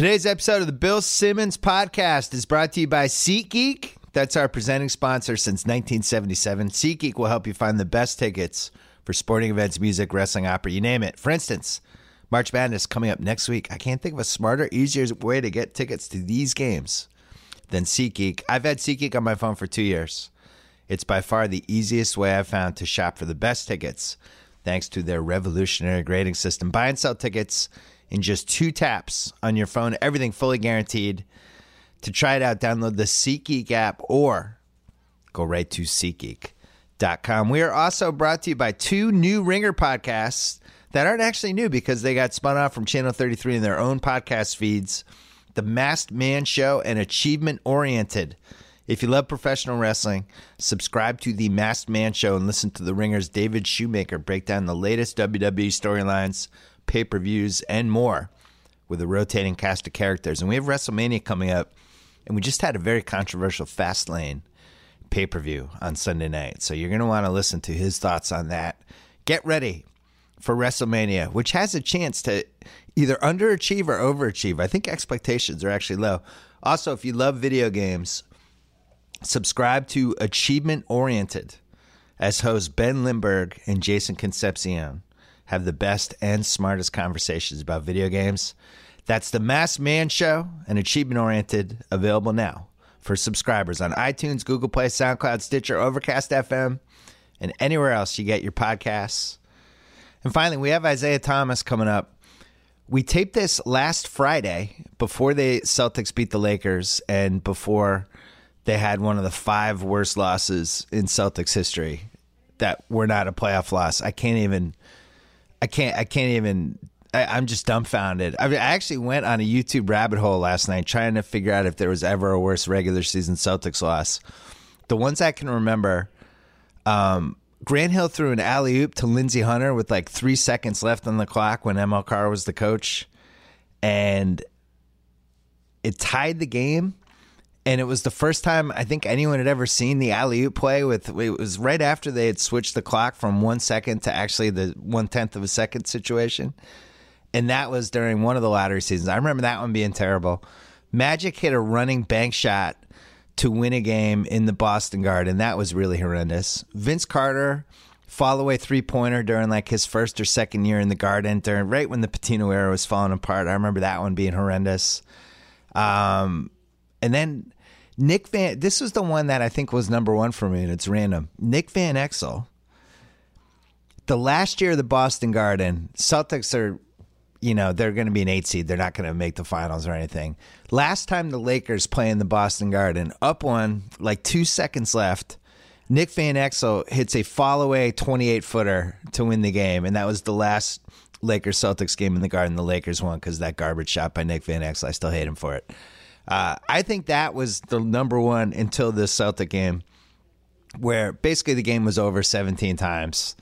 Today's episode of the Bill Simmons podcast is brought to you by SeatGeek. That's our presenting sponsor since 1977. SeatGeek will help you find the best tickets for sporting events, music, wrestling, opera, you name it. For instance, March Madness coming up next week. I can't think of a smarter, easier way to get tickets to these games than SeatGeek. I've had SeatGeek on my phone for two years. It's by far the easiest way I've found to shop for the best tickets, thanks to their revolutionary grading system. Buy and sell tickets in just two taps on your phone, everything fully guaranteed. To try it out, download the SeatGeek app or go right to SeatGeek.com. We are also brought to you by two new Ringer podcasts that aren't actually new because they got spun off from Channel 33 in their own podcast feeds The Masked Man Show and Achievement Oriented. If you love professional wrestling, subscribe to The Masked Man Show and listen to The Ringer's David Shoemaker break down the latest WWE storylines, pay per views, and more with a rotating cast of characters. And we have WrestleMania coming up, and we just had a very controversial Fastlane pay per view on Sunday night. So you're going to want to listen to his thoughts on that. Get ready for WrestleMania, which has a chance to either underachieve or overachieve. I think expectations are actually low. Also, if you love video games, subscribe to Achievement Oriented as hosts Ben Lindbergh and Jason Concepcion have the best and smartest conversations about video games. That's the Masked Man Show and Achievement Oriented, available now for subscribers on iTunes, Google Play, SoundCloud, Stitcher, Overcast FM, and anywhere else you get your podcasts. And finally, we have Isaiah Thomas coming up. We taped this last Friday before the Celtics beat the Lakers and before they had one of the five worst losses in Celtics history that were not a playoff loss. I can't even I can't I can't even I, am just dumbfounded. I, mean, I actually went on a YouTube rabbit hole last night trying to figure out if there was ever a worse regular season Celtics loss. The ones I can remember, um, Grant Hill threw an alley oop to Lindsey Hunter with like three seconds left on the clock when ML Carr was the coach, and it tied the game. And it was the first time I think anyone had ever seen the alley oop play. With it was right after they had switched the clock from one second to actually the one tenth of a second situation, and that was during one of the lottery seasons. I remember that one being terrible. Magic hit a running bank shot to win a game in the Boston Garden. That was really horrendous. Vince Carter, fall away three pointer during like his first or second year in the Garden, during right when the Pitino era was falling apart. I remember that one being horrendous. Um, and then Nick Van, this was the one that I think was number one for me, and it's random. Nick Van Exel. The last year of the Boston Garden, Celtics are you know, they're going to be an eight seed. They're not going to make the finals or anything. Last time the Lakers play in the Boston Garden, up one, like two seconds left. Nick Van Exel hits a fall away 28 footer to win the game. And that was the last Lakers Celtics game in the Garden. The Lakers won because that garbage shot by Nick Van Exel. I still hate him for it. Uh, I think that was the number one until this Celtic game, where basically the game was over 17 times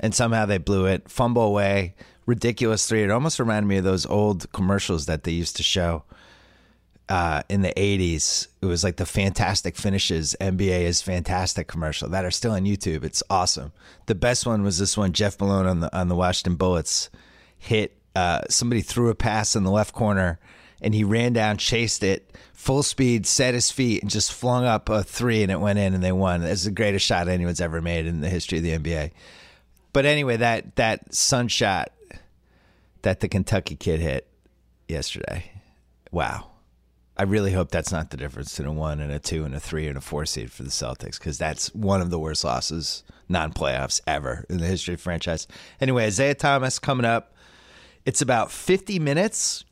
and somehow they blew it. Fumble away ridiculous three. It almost reminded me of those old commercials that they used to show uh, in the 80s. It was like the fantastic finishes, NBA is fantastic commercial that are still on YouTube. It's awesome. The best one was this one Jeff Malone on the on the Washington Bullets hit uh, somebody threw a pass in the left corner and he ran down, chased it full speed, set his feet, and just flung up a three, and it went in, and they won. It's the greatest shot anyone's ever made in the history of the NBA. But anyway, that that sun shot that the Kentucky kid hit yesterday. Wow. I really hope that's not the difference in a one and a two and a three and a four seed for the Celtics because that's one of the worst losses, non playoffs ever in the history of the franchise. Anyway, Isaiah Thomas coming up. It's about 50 minutes.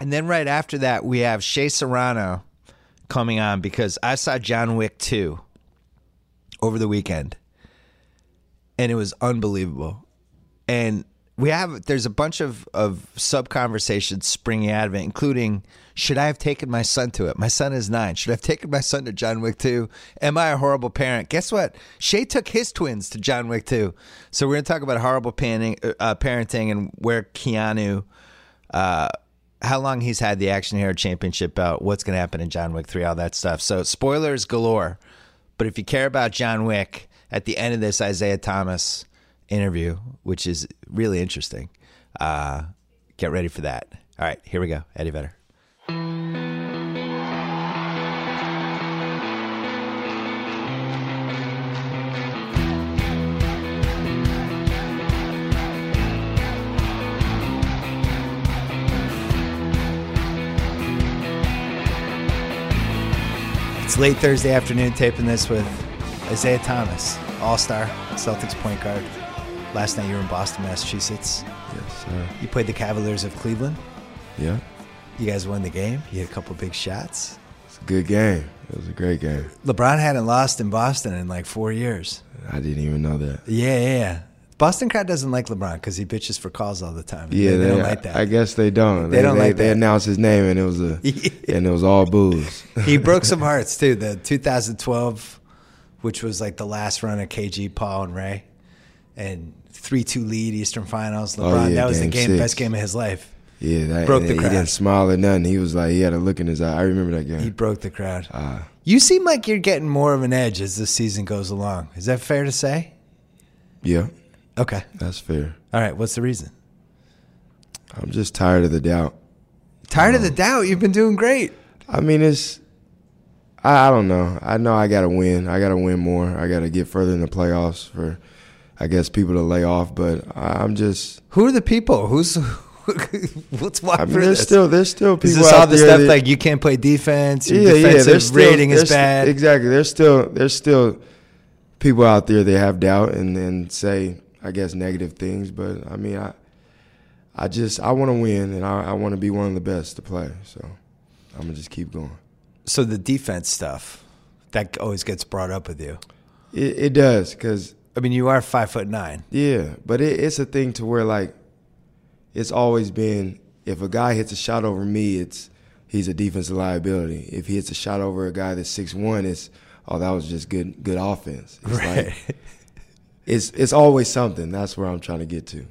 And then right after that, we have Shea Serrano coming on because I saw John Wick 2 over the weekend and it was unbelievable. And we have there's a bunch of of sub conversations springing out of it, including should I have taken my son to it? My son is nine. Should I have taken my son to John Wick 2? Am I a horrible parent? Guess what? Shea took his twins to John Wick 2. So we're going to talk about horrible parenting, uh, parenting and where Keanu, uh, how long he's had the Action Hero Championship belt, what's going to happen in John Wick 3, all that stuff. So spoilers galore. But if you care about John Wick, at the end of this, Isaiah Thomas interview, which is really interesting. Uh, get ready for that. All right, here we go. Eddie Vedder. It's late Thursday afternoon, taping this with Isaiah Thomas, All Star, Celtics point guard. Last night you were in Boston, Massachusetts. Yes, sir. You played the Cavaliers of Cleveland. Yeah, You guys won the game. You had a couple big shots. it's a good game. It was a great game. LeBron hadn't lost in Boston in like four years. I didn't even know that. Yeah, yeah, yeah. Boston crowd doesn't like LeBron because he bitches for calls all the time. Yeah, they, they don't like that. I guess they don't. They don't like They that. announced his name and it was a and it was all boos. he broke some hearts too. The 2012, which was like the last run of KG, Paul, and Ray, and three two lead Eastern Finals. LeBron, Oh, yeah, that was the game game, six. best game of his life. Yeah, that, Broke the he crowd. didn't smile or nothing. He was like he had a look in his eye. I remember that game. He broke the crowd. Uh, You seem like you're getting more of an edge as the season goes along. Is that fair to say? yeah, Okay. that's fair. All right. What's the reason? I'm just tired of the doubt. Tired of um, the doubt. You've been doing great. I mean, it's I, I don't know. I know I got to win. I got to win more. I got to get further in the playoffs for I guess people to lay off. But I'm just. Who are the people? Who's let's walk I mean, through there's this. still there's still people is this out all the there stuff that- like you can't play defense? Your yeah, yeah. defensive There's still, rating is bad. Exactly. There's still there's still people out there that have doubt and and say I guess negative things. But I mean, I I just I want to win and I, I want to be one of the best to play. So I'm gonna just keep going. So the defense stuff that always gets brought up with you. It, it does because I mean, you are five foot nine. yeah, but it, it's a thing to where like it's always been if a guy hits a shot over me, it's he's a defensive liability. If he hits a shot over a guy that's six one, it's oh that was just good good offense. It's like it's it's always something. That's where I'm trying to get to.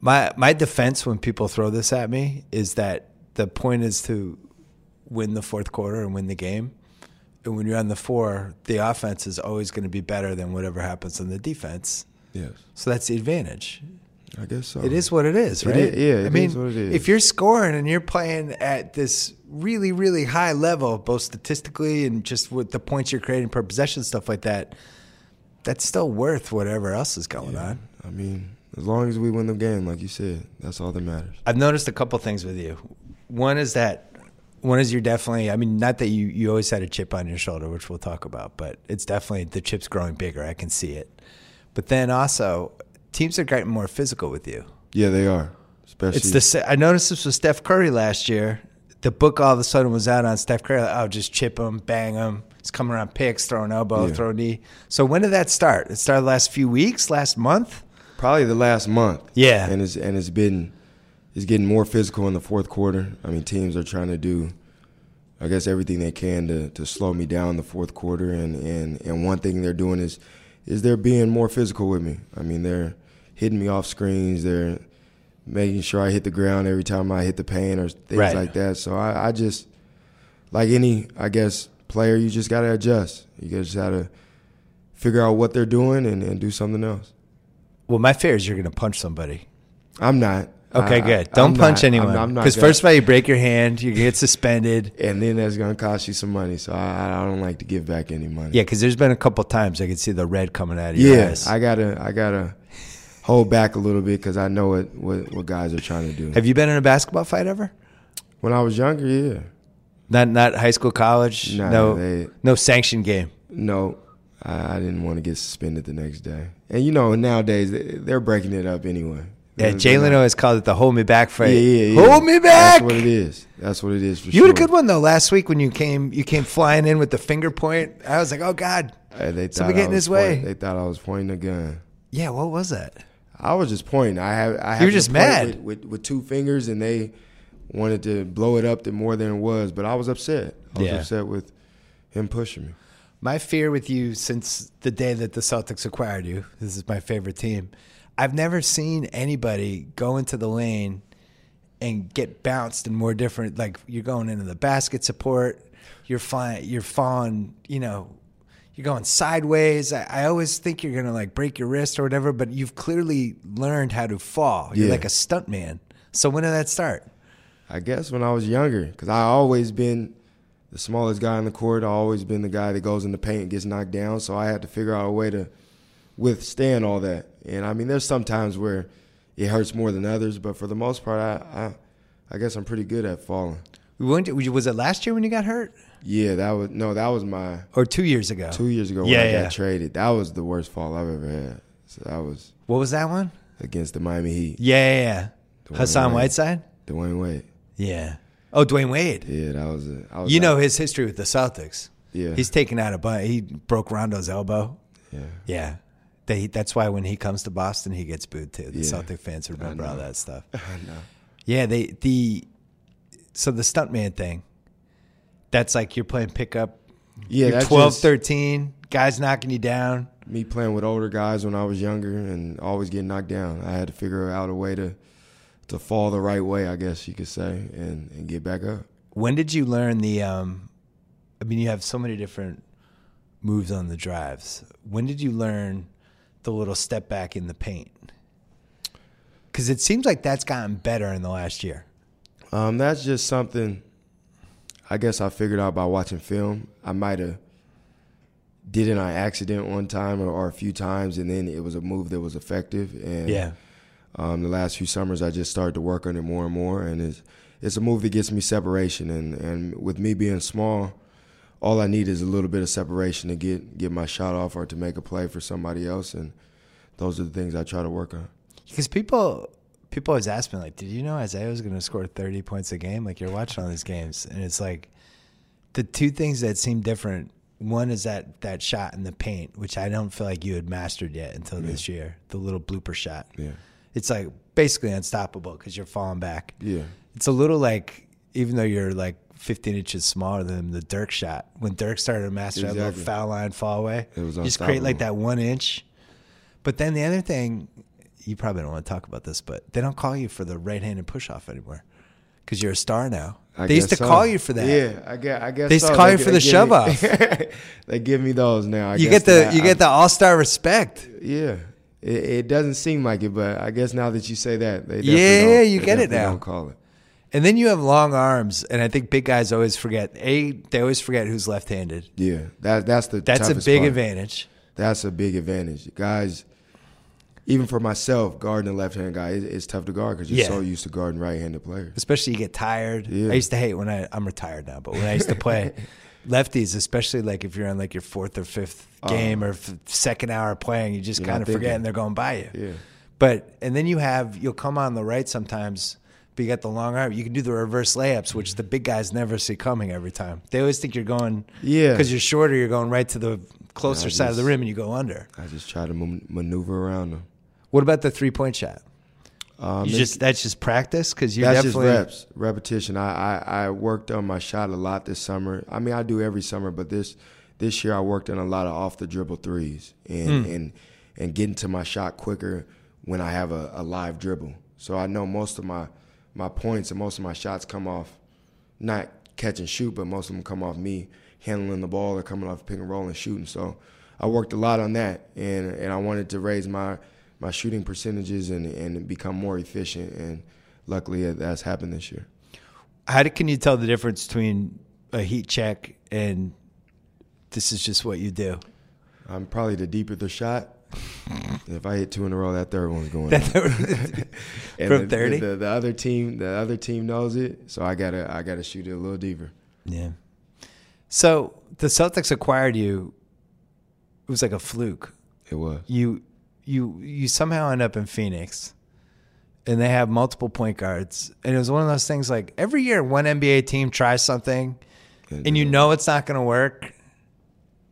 my my defense when people throw this at me is that the point is to win the fourth quarter and win the game. And when you're on the four, the offense is always going to be better than whatever happens on the defense. Yes, So that's the advantage. I guess so. It is what it is, right? is- yeah, I mean, is what it is. if you're scoring and you're playing at this really, really high level, both statistically and just with the points you're creating per possession, stuff like that, that's still worth whatever else is going on. I mean, as long as we win the game, like you said, that's all that matters. I've noticed a couple things with you. One is that one is you're definitely. I mean, not that you you always had a chip on your shoulder, which we'll talk about, but it's definitely the chip's growing bigger. I can see it. But then also, teams are getting more physical with you. Yeah, they are. Especially It's the. sa- I noticed this with Steph Curry last year. The book all of a sudden was out on Steph Curry. Like, oh, just chip him, bang him. He's coming around picks, throwing elbow, Yeah. throw knee. So when did that start? It started last few weeks, last month. probably the last month. Yeah. and it's and it's been it's getting more physical in the fourth quarter. I mean, teams are trying to do, I guess, everything they can to to slow me down in the fourth quarter. And and and one thing they're doing is is they're being more physical with me. I mean, they're hitting me off screens. They're making sure I hit the ground every time I hit the paint or things Right. like that. So I, I just like any, I guess, player, you just got to adjust. You just got to figure out what they're doing and, and do something else. Well, my fear is you're going to punch somebody. I'm not. Okay, I- good. Don't I'm punch not- anyone. I'm- I'm not Because first of all, you break your hand, you get suspended. and then that's gonna cost you some money. So I, I don't like to give back any money. Yeah, because there's been a couple times I could see the red coming out of your yeah. eyes. I gotta, I gotta hold back a little bit because I know what, what what guys are trying to do. Have you been in a basketball fight ever? when I was younger, yeah. Not not high school, college. Nah, no, they- no sanctioned game. No, I, I didn't want to get suspended the next day. And you know, nowadays they- they're breaking it up anyway. Yeah, They're- Jalen always called it the hold me back fight. Yeah, yeah, yeah. Hold me back. That's what it is. That's what it is for you sure. had a good one though last week when you came you came flying in with the finger point. I was like, oh god. Hey, they Somebody thought I get in was his way. point- They thought I was pointing a gun. Yeah, what was that? I was just pointing. I have. I were just mad. with, with, with two fingers, and they wanted to blow it up to more than it was. But I was upset. I was Yeah. upset with him pushing me. My fear with you since the day that the Celtics acquired you, this is my favorite team. I've never seen anybody go into the lane and get bounced in more different like you're going into the basket support, you're flying you're falling, you know, you're going sideways. I, I always think you're gonna like break your wrist or whatever, but you've clearly learned how to fall. You're Yeah. like a stunt man. So when did that start? I guess when I was younger, because I always been the smallest guy in the court. I always been the guy that goes in the paint and gets knocked down. So I had to figure out a way to withstand all that. And I mean, there's some times where it hurts more than others, but for the most part, I I, I guess I'm pretty good at falling. When did- was it last year when you got hurt? Yeah, that was no, that was my or two years ago. two years ago when Yeah, I yeah. got traded. That was the worst fall I've ever had. So that was What was that one? against the Miami Heat. Yeah, yeah, yeah. Hassan Wade. Whiteside. Dwyane Wade. Yeah. Oh, Dwyane Wade. Yeah, that was. I was You know his history with the Celtics. Yeah. He's taken out a bunch. He broke Rondo's elbow. yeah. Yeah. They, that's why when he comes to Boston, he gets booed too. The Yeah. Celtic fans remember all that stuff. I know. Yeah, they the so the stuntman thing. That's like you're playing pickup. Yeah, you're 12, just 13, guys knocking you down. me playing with older guys when I was younger and always getting knocked down. I had to figure out a way to to fall the right way, I guess you could say, and, and get back up. When did you learn the um I mean you have so many different moves on the drives. When did you learn the little step back in the paint? Cuz it seems like that's gotten better in the last year. Um, that's just something I guess I figured out by watching film. I might have did it on accident one time or, or a few times, and then it was a move that was effective. And Yeah. um, the last few summers, I just started to work on it more and more, and it's it's a move that gets me separation. And, and with me being small, all I need is a little bit of separation to get get my shot off or to make a play for somebody else, and those are the things I try to work on. Because people people always ask me like, "Did you know Isaiah was going to score thirty points a game?" Like you're watching all these games, and it's like the two things that seem different. One is that that shot in the paint, which I don't feel like you had mastered yet until this year. The little blooper shot. Yeah, It's like basically unstoppable because you're falling back. yeah, It's a little like even though you're like 15 inches smaller than him, the Dirk shot. When Dirk started to master that little foul line fall away, It was you just create like that one inch. But then the other thing, you probably don't want to talk about this, but they don't call you for the right-handed push-off anymore because you're a star now. I they used to so. call you for that. Yeah, I guess. I guess They used to so. call you for the give me- shove-off. they give me those now. I you get the you I- get the all-star respect. Yeah, it, it doesn't seem like it, but I guess now that you say that, they Yeah, you they get it now. Don't call it. And then you have long arms, and I think big guys always forget. A, they always forget who's left-handed. Yeah, that that's the That's a big part. advantage. That's a big advantage, guys. Even for myself, guarding a left-hand guy, it, it's tough to guard because you're Yeah. so used to guarding right-handed players. especially you get tired. Yeah. I used to hate when I I'm retired now, but when I used to play lefties, especially like if you're on like your fourth or fifth uh-huh. game or f- second hour playing, you just. Kind of forget and they're going by you. Yeah, But and then you have you'll come on the right sometimes, but you got the long arm. You can do the reverse layups, which the big guys never see coming every time. They always think you're going Yeah. because you're shorter. You're going right to the closer Yeah, side of the rim and you go under. I just try to maneuver around them. What about the three point shot? Um, You just that's just practice because you're That's just definitely reps, repetition. I, I I worked on my shot a lot this summer. I mean, I do every summer, but this this year I worked on a lot of off the dribble threes and Hmm. and and getting to my shot quicker when I have a, a live dribble. So I know most of my my points and most of my shots come off not catch and shoot, but most of them come off me handling the ball or coming off pick and roll and shooting. So I worked a lot on that, and and I wanted to raise my my shooting percentages and and become more efficient. And luckily, that's happened this year. How do, can you tell the difference between a heat check and this is just what you do? I'm probably the deeper the shot. if I hit two in a row, that third one's going. And From the- 30? the, the other team, the other team knows it, so I gotta I gotta shoot it a little deeper. yeah. So the Celtics acquired you. It was like a fluke. It was. You you you somehow end up in Phoenix, and they have multiple point guards. And it was one of those things like every year one NBA team tries something, and you know it's not going to work.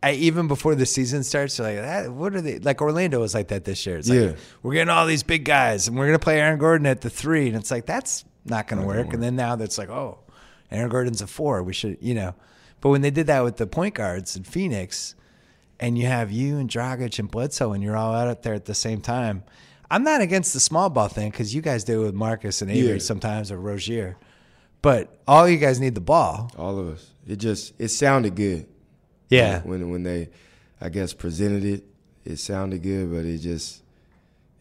I, even before the season starts, you're like, that, what are they like? Orlando was like that this year. It's like Yeah. we're getting all these big guys, and we're going to play Aaron Gordon at the three, and it's like that's not going to work. And then now that's like, oh, Aaron Gordon's a four. We should, you know. But when they did that with the point guards in Phoenix, and you have you and Dragic and Bledsoe, and you're all out there at the same time. I'm not against the small ball thing because you guys do it with Marcus and Avery Yeah. sometimes or Rozier, but all you guys need the ball. All of us. It just it sounded good. Yeah, When when they, I guess, presented it, it sounded good, but it just,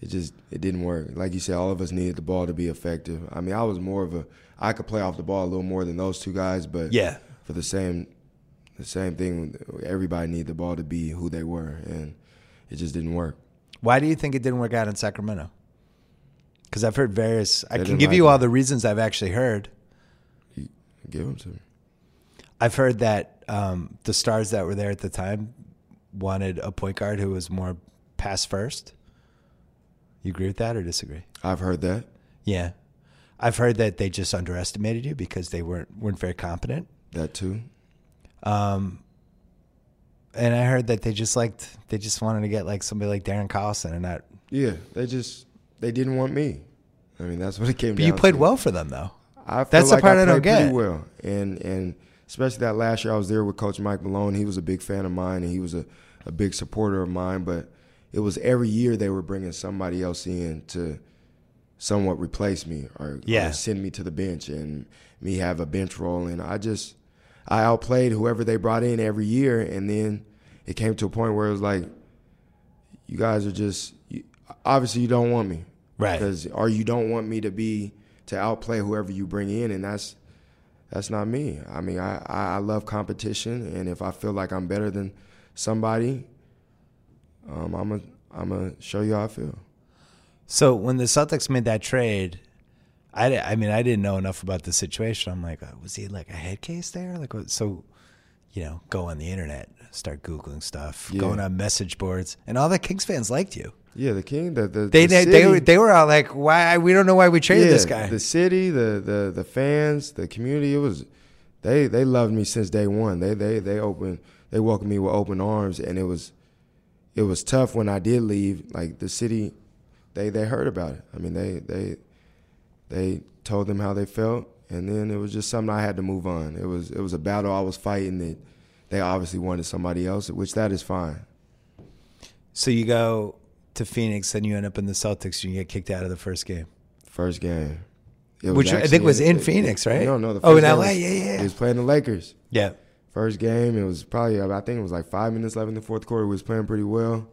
it just, it didn't work. Like you said, all of us needed the ball to be effective. I mean, I was more of a, I could play off the ball a little more than those two guys, but yeah. for the same, the same thing, everybody needed the ball to be who they were, and it just didn't work. Why do you think it didn't work out in Sacramento? Because I've heard various. I They can give like you it. all the reasons I've actually heard. Give them to me. I've heard that um, the stars that were there at the time wanted a point guard who was more pass first. You agree with that or disagree? I've heard that. Yeah, I've heard that they just underestimated you because they weren't weren't very competent. That too. Um, and I heard that they just liked they just wanted to get like somebody like Darren Collison and that. Yeah, they just they didn't want me. I mean, that's what it came to But you played to. well for them though. I That's the like part I I don't pretty get. well, and and especially that last year I was there with Coach Mike Malone. He was a big fan of mine, and he was a, a big supporter of mine. But it was every year they were bringing somebody else in to somewhat replace me or, Yeah. or send me to the bench and me have a bench role. And I just I outplayed whoever they brought in every year, and then it came to a point where it was like, you guys are just you, obviously you don't want me, Right. Because or you don't want me to be to outplay whoever you bring in, and that's that's not me. I mean, I, I I love competition, and if I feel like I'm better than somebody, um, I'm a I'm gonna show you how I feel. So when the Celtics made that trade, I, I mean I didn't know enough about the situation. I'm like, uh, was he like a head case there? Like what- so, you know, go on the internet, start googling stuff, Yeah. going on message boards, and all the Kings fans liked you. Yeah, the king, the the They the they, they were they were all like, why we don't know why we traded this guy. The city, the the the fans, the community. It was they they loved me since day one. They they they opened they welcomed me with open arms, and it was it was tough when I did leave. Like the city, they they heard about it. I mean, they they they told them how they felt, and then it was just something I had to move on. It was it was a battle I was fighting that they obviously wanted somebody else, which that is fine. so you go to Phoenix, then you end up in the Celtics, and you get kicked out of the first game. First game. It Which I actually think was in Phoenix, right? No, no. The Oh, in LA, was- yeah, yeah. He was playing the Lakers. Yeah. First game, it was probably I think it was like five minutes left in the fourth quarter. We was playing pretty well.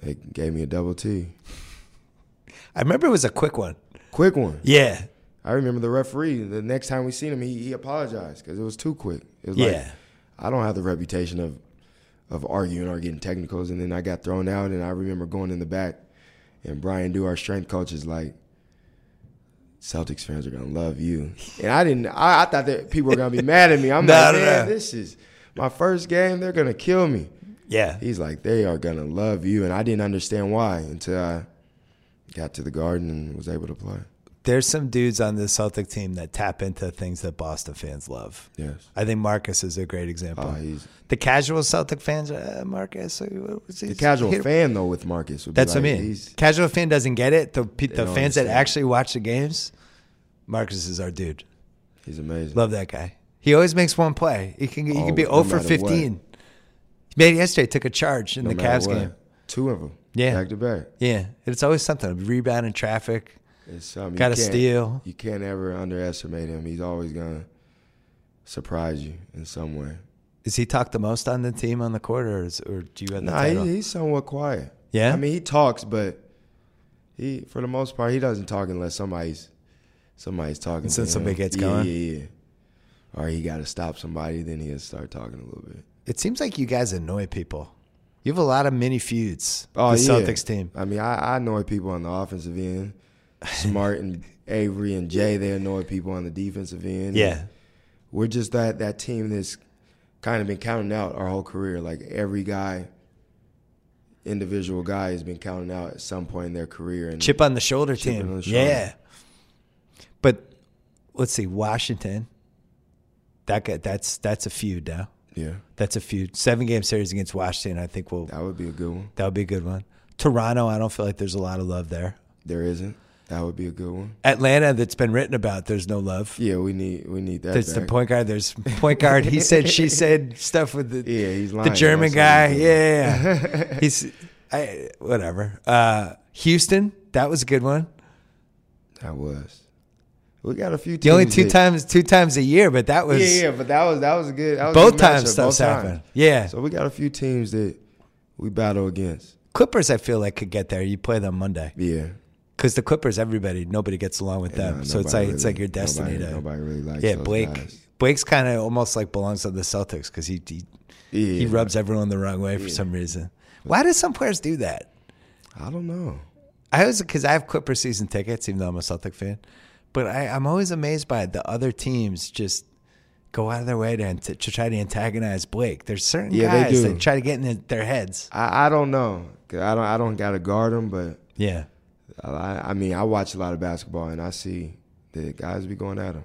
They gave me a double T. I remember it was a quick one. Quick one. Yeah. I remember the referee. The next time we seen him, he, he apologized because it was too quick. It was Yeah. like I don't have the reputation of of arguing or getting technicals, and then I got thrown out. And I remember going in the back, and Bryan Doo, our strength coach, is like, Celtics fans are gonna love you. And I didn't. I, I thought that people were gonna be mad at me. I'm No, like, man, no. this is my first game. They're gonna kill me. Yeah. He's like, they are gonna love you, and I didn't understand why until I got to the Garden and was able to play. There's some dudes on the Celtic team that tap into things that Boston fans love. Yes. I think Marcus is a great example. Oh, he's the casual Celtic fans, uh, Marcus. uh, the casual fan though with Marcus. Would be That's like, what I mean. Casual fan doesn't get it. The the fans that actually watch the games, Marcus is our dude. he's amazing. Love that guy. He always makes one play. He can he can be Always, 0 no for matter what. 15. He made it yesterday. Took a charge in No the Cavs what. game. Two of them. Yeah. Back to back. Yeah, it's always something. Rebound in traffic. It's Got to steal. You can't ever underestimate him. He's always gonna surprise you in some way. Is he talk the most on the team on the court, or, is, or do you have the Nah, title? he, he's somewhat quiet. Yeah? I mean, he talks, but he, for the most part, he doesn't talk unless somebody's somebody's talking. Until to somebody gets yeah, going? Yeah, yeah. Or he got to stop somebody, then he'll start talking a little bit. It seems like you guys annoy people. You have a lot of mini feuds. Oh the yeah. Celtics team. I mean, I, I annoy people on the offensive end. Smart and Avery and Jay, they annoy people on the defensive end. Yeah. we're just that that team that's kind of been counting out our whole career. Like every guy, individual guy, has been counting out at some point in their career. And Chip on the shoulder Chip team. on the shoulder. Yeah. But let's see, Washington. That guy, that's that's a feud now. Yeah, That's a feud. Seven game series against Washington. I think will that would be a good one. that would be a good one. Toronto. I don't feel like there's a lot of love there. There isn't. That would be a good one. Atlanta. That's been written about. There's no love. Yeah, we need we need that. There's the point guard. There's point guard. He said, she said stuff with the Yeah, he's lying. the German That's guy. yeah, yeah. he's I, whatever. Uh, Houston, that was a good one. That was. We got a few. Teams. The only two that- times, two times a year, but that was Yeah, yeah, but that was that was a good. Was a both good times matchup, stuff's both times. happened. Yeah, So we got a few teams that we battle against. Clippers. I feel like could get there. You play them Monday Yeah. because the Clippers, everybody, nobody gets along with them. Nah, so it's like it's like your destiny Nobody, to. nobody really likes. yeah, Blake. guys. Blake's kind of almost like belongs on the Celtics because he, he Yeah, he rubs everyone the wrong way for some reason. Why do some players do that? I don't know. I was because I have Clipper season tickets, even though I'm a Celtic fan. But I, I'm always amazed by it. the other teams just go out of their way to, ant- to try to antagonize Blake. There's certain Yeah, guys that try to get in their heads. I, I don't know. I don't I don't got to guard them, but Yeah. I, I mean I watch a lot of basketball and I see the guys be going at them.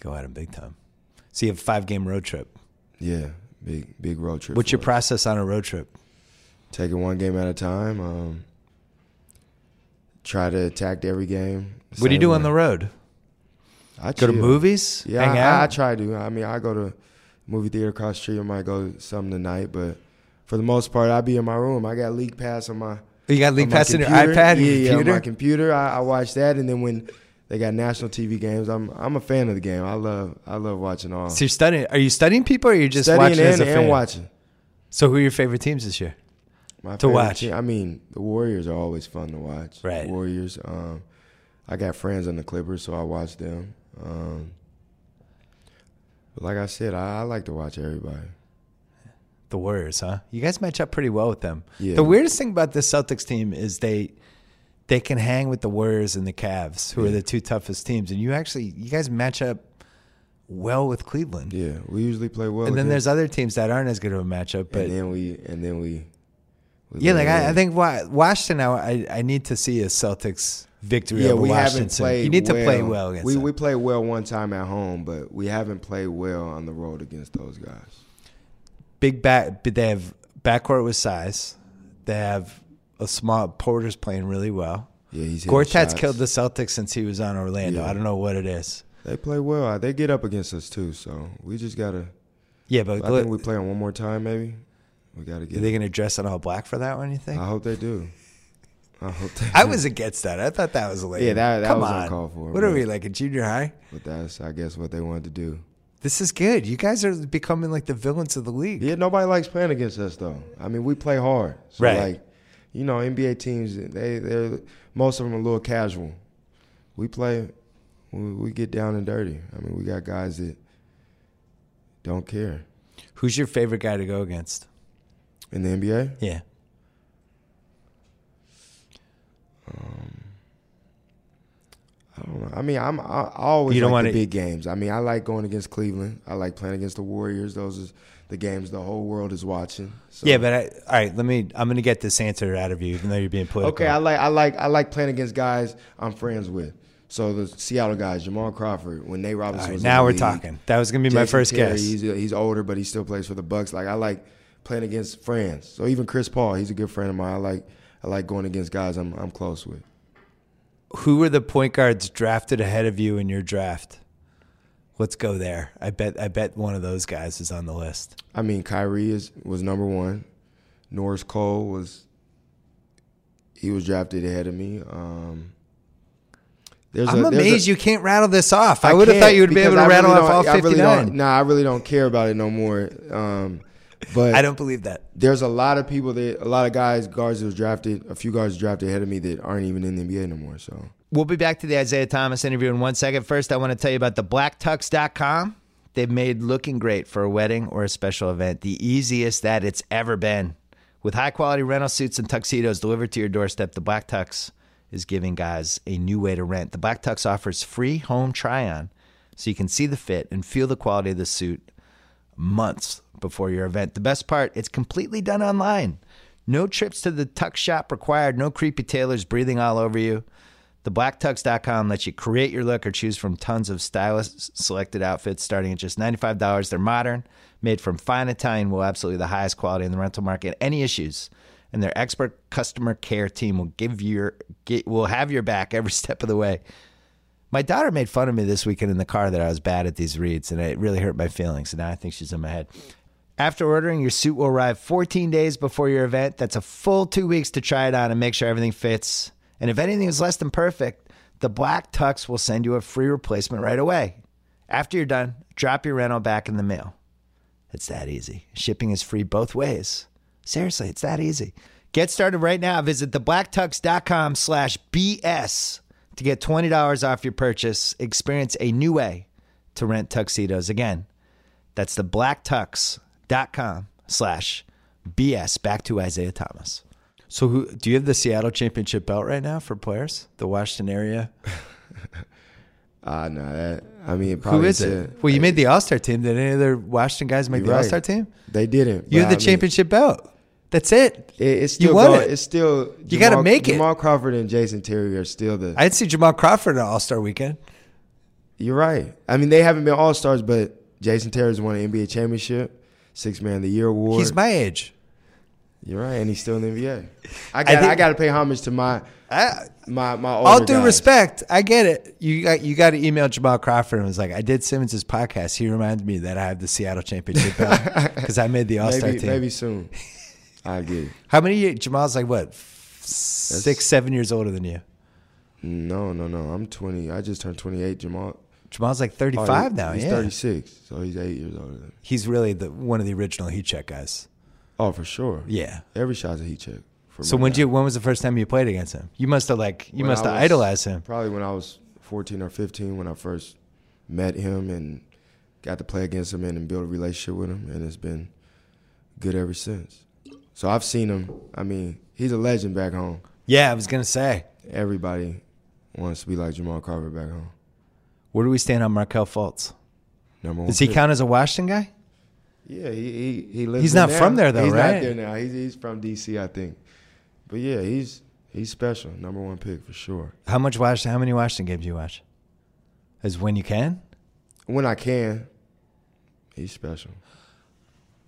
Go at him big time. So you have a five game road trip. Yeah, big big road trip. What's your us. process on a road trip? Take it one game at a time. Um, try to attack every game. What do you do on the road? I Go to movies? Yeah, Hang I, out? I, I try to. I mean, I go to movie theater across the street. I might go something tonight, but for the most part, I be in my room. I got League Pass on my you got League Pass in your iPad and yeah, your yeah, on my computer. I, I watch that, and then when they got national TV games, I'm I'm a fan of the game. I love I love watching all. so you're studying. Are you studying people or are you just Studying watching as and, and watching. So who are your favorite teams this year? My To watch. team- I mean, the Warriors are always fun to watch. Right. Warriors. Um, I got friends on the Clippers, so I watch them. Um, but like I said, I, I like to watch everybody. The Warriors, huh? You guys match up pretty well with them. Yeah. The weirdest thing about this Celtics team is they they can hang with the Warriors and the Cavs, who are the two toughest teams, and you actually you guys match up well with Cleveland. Yeah, we usually play well. and then there's other teams that aren't as good of a matchup, but and then we and then we. we yeah, like I, I think Wa- Washington. I I- I need to see a Celtics victory Yeah, over we Washington. haven't played. you need to well. play well against We them. we played well one time at home, but we haven't played well on the road against those guys. big back. But they have backcourt with size. They have a small Porter's playing really well. Yeah, he's Gortat's killed the Celtics since he was on Orlando. Yeah. I don't know what it is. They play well. Uh, they get up against us too, so we just gotta. Yeah, but I think we play them one more time, maybe. We gotta get. are they to dress in all black for that one? You think? I hope they do. Uh-huh. I. I was against that. I thought that was lame. Yeah, that- that Come was on. uncalled for, What are we like in junior high? But that's, I guess, what they wanted to do. This is good. You guys are becoming like the villains of the league. Yeah, nobody likes playing against us though. I mean, we play hard. So Right. Like, you know, NBA teams, they they're most of them are a little casual. We play, we, we get down and dirty. I mean, we got guys that don't care Who's your favorite guy to go against? in the NBA. Yeah. Um, I don't know. I mean, I'm I, I always You don't like the big games. I mean, I like going against Cleveland. I like playing against the Warriors. Those are the games the whole world is watching. So. Yeah, but I, all right, let me. I'm going to get this answer out of you, even though you're being political. Okay, I like I like I like playing against guys I'm friends with. So the Seattle guys, Jamal Crawford, when Nate Robinson right, was now we're league, talking. That was going to be my first Terry, guess. He's he's older, but he still plays for the Bucks. Like I like playing against friends. So even Chris Paul, he's a good friend of mine. I like I like going against guys I'm I'm close with. Who were the point guards drafted ahead of you in your draft? Let's go there. I bet. I bet one of those guys is on the list. I mean, Kyrie is was number one. Norris Cole was he was drafted ahead of me. Um, there's I'm a- there's a- amazed you can't rattle this off. I, would have thought you would be able to I rattle really off all don't- I really 59. don't- Nah, I really don't care about it no more. Um, but I don't believe that. there's a lot of people that a lot of guys guards that was drafted, a few guards drafted ahead of me that aren't even in the NBA no more. So We'll be back to the Isaiah Thomas interview in one second. First, I want to tell you about the blacktux.com. They've made looking great for a wedding or a special event the easiest that it's ever been. With high quality rental suits and tuxedos delivered to your doorstep, the Black Tux is giving guys a new way to rent. The Black Tux offers free home try on so you can see the fit and feel the quality of the suit months before your event. The best part, it's completely done online. No trips to the tux shop required, no creepy tailors breathing all over you. TheBlackTux.com lets you create your look or choose from tons of stylish selected outfits starting at just $95. They're modern, made from fine Italian wool, absolutely the highest quality in the rental market. Any issues, and their expert customer care team will give your get, will have your back every step of the way. My daughter made fun of me this weekend in the car that I was bad at these reads, and it really hurt my feelings. And now I think she's in my head. After ordering, your suit will arrive 14 days before your event. That's a full two weeks to try it on and make sure everything fits. And if anything is less than perfect, the Black Tux will send you a free replacement right away. After you're done, drop your rental back in the mail. It's that easy. Shipping is free both ways. Seriously, it's that easy. Get started right now. Visit theblacktux.com slash BS to get $20 off your purchase. Experience a new way to rent tuxedos. Again, that's theblacktux.com slash BS. Back to Isaiah Thomas. So, who do you have the Seattle championship belt right now for players? The Washington area? Ah, no, that I mean, Who probably is it? Well, you made the All Star team. Did any other Washington guys make the right. All Star team? They didn't. You but had the I mean, championship belt. That's it. It, it's You still won going- it. It's still You gotta make it. Jamal Crawford and Jason Terry are still the. I'd see Jamal Crawford at All Star weekend. you're right. I mean, they haven't been all stars, but Jason Terry's won an NBA championship, six man of the year award. He's my age. you're right, and he's still in the NBA. I got. I, think- got to pay homage to my I, my my. all due guys. respect, I get it. You got you got to email Jamal Crawford and was like, I did Simmons' podcast. He reminded me that I have the Seattle championship belt because I made the All Star team. maybe soon. I get it. How many years? Jamal's like what? f- Six, seven years older than you. No, no, no. I'm 20. I just turned 28. Jamal. Jamal's like oh, 35 he- now. He's yeah. 36, so he's eight years older. He's really the one of the original heat check guys. Oh, for sure. Yeah. Every shot's a heat check. for So when you when was the first time you played against him? You must have like you When must I have was- idolized him. Probably when I was 14 or 15 when I first met him and got to play against him and, and build a relationship with him, and it's been good ever since. So I've seen him. I mean, he's a legend back home. Yeah, I was gonna say. Everybody wants to be like Jamal Carver back home. Where do we stand on Markelle Fultz? Number one. Does he pick. count as a Washington guy? Yeah, he he, he lives. He's not now. from there, though, he's right? not there now. He's he's from DC, I think. But yeah, he's he's special. Number one pick for sure. How much Washington? How many Washington games do you watch? As when you can. When I can, he's special.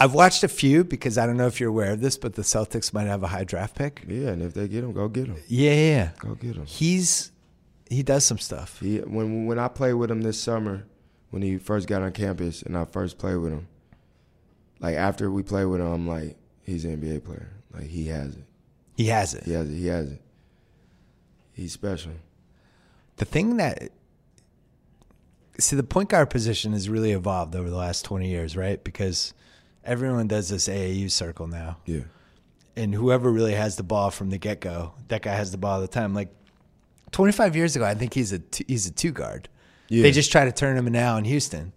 I've watched a few because I don't know if you're aware of this, but the Celtics might have a high draft pick. Yeah, and if they get him, go get him. Yeah, yeah, yeah. Go get him. He's he does some stuff. He when when I played with him this summer, when he first got on campus, and I first played with him. Like after we played with him, I'm like, he's an NBA player. Like he has it. He has it. He has it. He has it. He's special. The thing that see the point guard position has really evolved over the last 20 years, right? Because everyone does this AAU circle now. Yeah. and whoever really has the ball from the get go, that guy has the ball all the time. Like 25 years ago, I think he's a two, he's a two guard. Yeah. They just try to turn him now in Houston,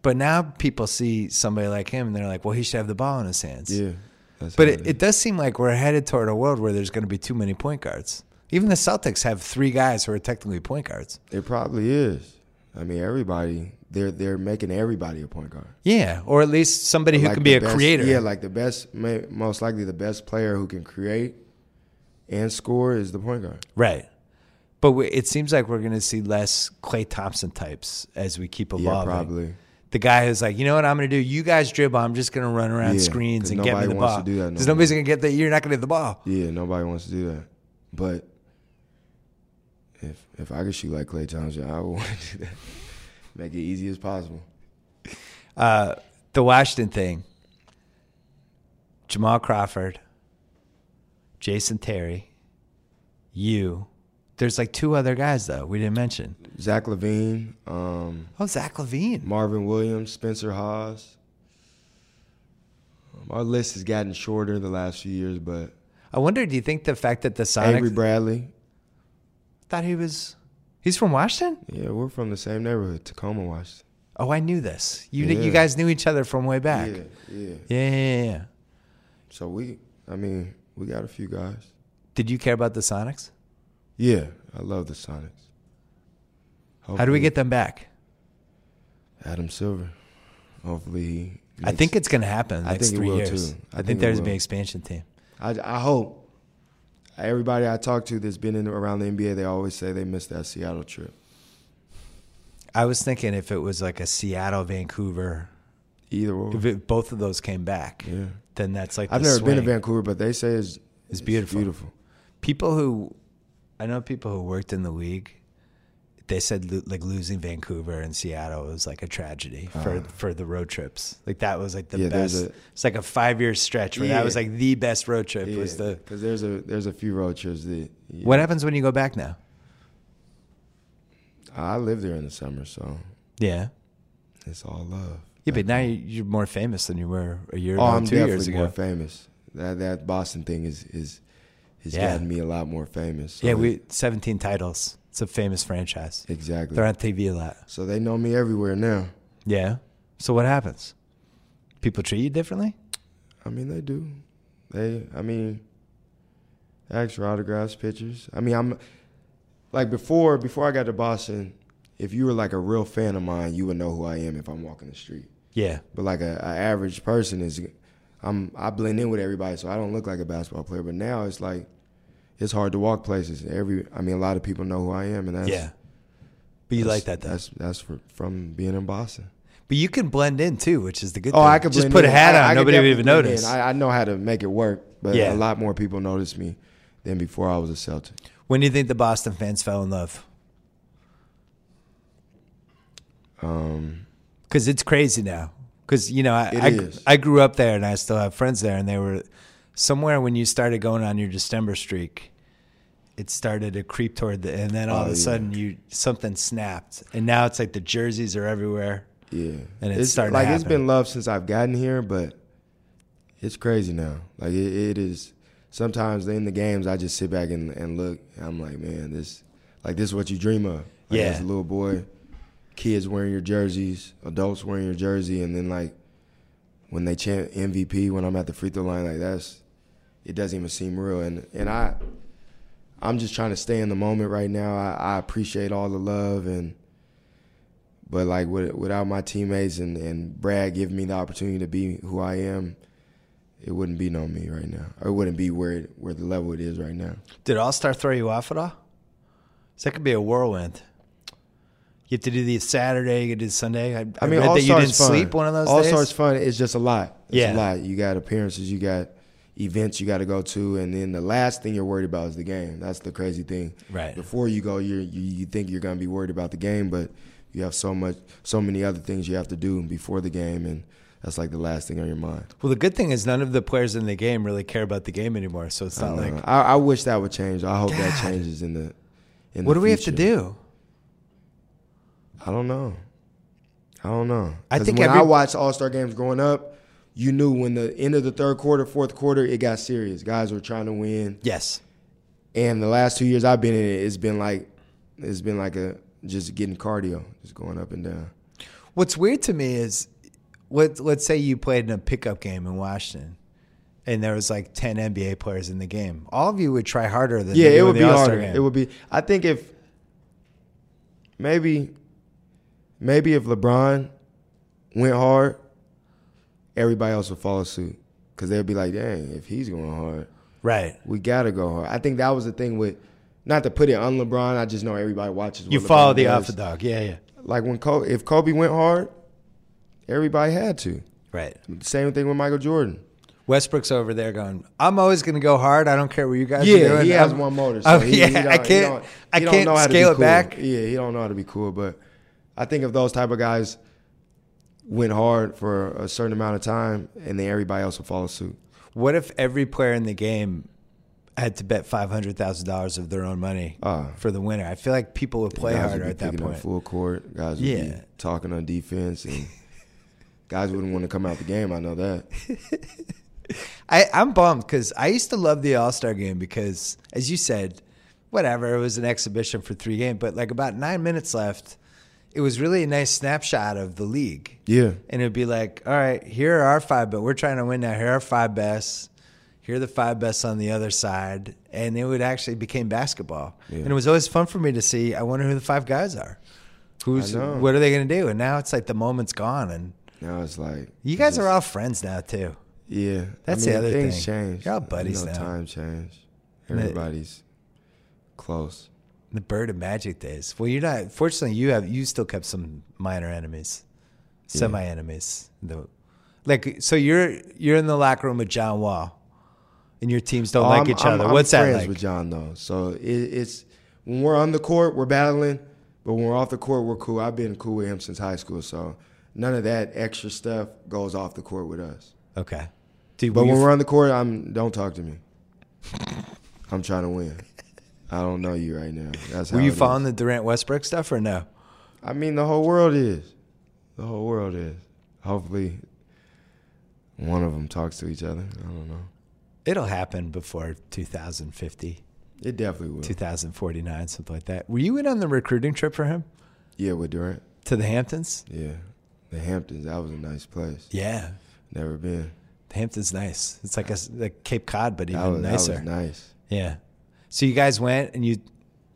but now people see somebody like him and they're like, well, he should have the ball in his hands. Yeah. But how it, it does seem like we're headed toward a world where there's going to be too many point guards. Even the Celtics have three guys who are technically point guards. It probably is. I mean, everybody they're they're making everybody a point guard. Yeah, or at least somebody who can be a best- creator. Yeah, like the best, most likely the best player who can create and score is the point guard. right. But it seems like we're going to see less Klay Thompson types as we keep evolving. Yeah, probably. the guy who's like, you know what I'm going to do? You guys dribble. I'm just going to run around Yeah, screens and get me nobody the wants ball. to do that no Because nobody's going to get that. You're not going to get the ball. Yeah, nobody wants to do that. But if if I could shoot like Klay Thompson, I would want to do that. Make it easy as possible. Uh, the Washington thing. Jamal Crawford, Jason Terry, you. There's like two other guys though we didn't mention. Zach LaVine, um, Oh, Zach LaVine. Marvin Williams, Spencer Hawes. Um, our list has gotten shorter the last few years, but I wonder. Do you think the fact that the Sonics Avery Bradley. thought he was? He's from Washington. Yeah, we're from the same neighborhood, Tacoma, Washington. Oh, I knew this. You Yeah. you guys knew each other from way back. Yeah, yeah. yeah, yeah, yeah. So we, I mean, we got a few guys. Did you care about the Sonics? Yeah, I love the Sonics. How do we get them back? Adam Silver? Hopefully, he. I think it's going to happen I next think it will, years. too. I, I think, think there's a big expansion team. I, I hope. Everybody I talk to that's been in around the NBA, they always say they missed that Seattle trip. I was thinking if it was like a Seattle, Vancouver, Either or. if it, both of those came back, Yeah. then that's like I've never been to. Vancouver, but they say it's It's beautiful. beautiful. People who, I know people who worked in the league, they said lo- like losing Vancouver and Seattle was like a tragedy for for the road trips. Like that was like the Uh. Yeah, there's best. a- it's like a five year stretch where that was like the best road trip. Yeah, Was the because there's a there's a few road trips that. yeah. what happens when you go back now? I live there in the summer, so Yeah. it's all love. Yeah, but now you- you're more famous than you were a year Oh, ago, I'm two definitely years ago. more famous. That that Boston thing is is has Yeah. gotten me a lot more famous. So yeah, we 17 titles. It's a famous franchise. exactly. They're on TV a lot. So they know me everywhere now. Yeah. So what happens? People treat you differently? I mean, they do. They, I mean, ask for autographs, pictures. I mean, I'm like before. Before I got to Boston, if you were like a real fan of mine, you would know who I am if I'm walking the street. Yeah. But like a, a average person is, I'm I blend in with everybody, so I don't look like a basketball player. But now it's like, it's hard to walk places. Every, I mean, a lot of people know who I am, and that's Yeah. But you like that though. That's that's for, from being in Boston. But you can blend in too, which is the good Oh, thing. I could just put in. a hat on. I could nobody would even notice. I, I know how to make it work, but Yeah. a lot more people notice me than before I was a Celtic. when do you think the Boston fans fell in love? Um, Because it's crazy now. Because you know, I, I. I grew up there, and I still have friends there, and they were somewhere when you started going on your December streak. It started to creep toward the, and then all Oh, of a oh, yeah. sudden you something snapped, and now it's like the jerseys are everywhere. yeah, And it's starting to like it's been love since I've gotten here, but it's crazy now. Like it, it is. Sometimes in the games, I just sit back and, and look. And I'm like, man, this like this is what you dream of. Like, Yeah. as a little boy, kids wearing your jerseys, adults wearing your jersey, and then like when they chant MVP when I'm at the free throw line, like that's it doesn't even seem real. And and I I'm just trying to stay in the moment right now. I, I appreciate all the love and but like with, without my teammates and, and Brad giving me the opportunity to be who I am, it wouldn't be no me right now. It wouldn't be where it, where the level it is right now. Did All Star throw you off at all? That could be a whirlwind. You have to do the Saturday, you do Sunday. I, I, I mean, read All that you didn't fun. sleep one of those All days. Stars fun. It's just a lot. It's Yeah. a lot. You got appearances. You got events you got to go to, and then the last thing you're worried about is the game. That's the crazy thing. Right. Before you go, you're, you you think you're gonna be worried about the game, but you have so much, so many other things you have to do before the game, and that's like the last thing on your mind. Well, the good thing is none of the players in the game really care about the game anymore. So it's not don't like. I, I wish that would change. I hope that changes in the. In what the do we have to do? I don't know. I don't know. I think when every- I watched All Star games growing up, you knew when the end of the third quarter, fourth quarter, it got serious. Guys were trying to win. Yes. And the last two years I've been in it, it's been like it's been like a just getting cardio, just going up and down. What's weird to me is, let let's say you played in a pickup game in Washington, and there was like ten NBA players in the game. All of you would try harder than Yeah, it would be harder. game. It would be. I think if maybe maybe if LeBron went hard, everybody else would follow suit because they'd be like, "Dang, if he's going hard." right. We gotta go hard. I think that was the thing with, not to put it on LeBron. I just know everybody watches. You follow the does. alpha dog. Yeah, yeah. Like when Kobe, if Kobe went hard, everybody had to. Right. Same thing with Michael Jordan. Westbrook's over there going, I'm always going to go hard. I don't care what you guys are Yeah, doing. he has I'm- one motor. Oh, so Oh, he, yeah, he I can't- don't- I he don't can't know how to scale it cool. back. Yeah, he don't know how to be cool. But I think if those type of guys went hard for a certain amount of time, and then everybody else will follow suit. What if every player in the game had to bet five hundred thousand dollars of their own money Ah. for the winner? I feel like people would play harder would at that point. full court. Guys would Yeah. be talking on defense, and guys wouldn't want to come out the game. I know that. I, I'm bummed because I used to love the All Star game because, as you said, whatever, it was an exhibition for three games, but like about nine minutes left, it was really a nice snapshot of the league. Yeah. And it'd be like, all right, here are our five, but we're trying to win now. Here are our five best. Here are the five best on the other side. And it would actually became basketball. Yeah. And it was always fun for me to see, I wonder who the five guys are. Who's what are they gonna do? And now it's like the moment's gone and Now it's like you guys just- are all friends now too. Yeah, That's I mean, the other things thing. change. You're all buddies you know, now. Time change. Everybody's close. The bird of magic days. Well, you're not. Fortunately, you have you still kept some minor enemies, semi enemies. The like, so you're you're in the locker room with John Wall, and your teams don't Oh, like I'm- each I'm- other. I'm What's that friends like? with John though? So it, it's when we're on the court, we're battling, but when we're off the court, we're cool. I've been cool with him since high school, so none of that extra stuff goes off the court with us. Okay, dude. But when we're on the court, I'm don't talk to me. I'm trying to win. I don't know you right now. That's how were you it is. following the Durant Westbrook stuff or no? I mean, the whole world is. The whole world is. Hopefully, one of them talks to each other. I don't know. It'll happen before 2050, It definitely will. 2049, something like that. Were you in on the recruiting trip for him Yeah, with Durant. to the Hamptons? Yeah, the Hamptons. That was a nice place. Yeah, Never been. the Hamptons nice. It's like a like Cape Cod, but even was, nicer. that was nice. Yeah. So you guys went and you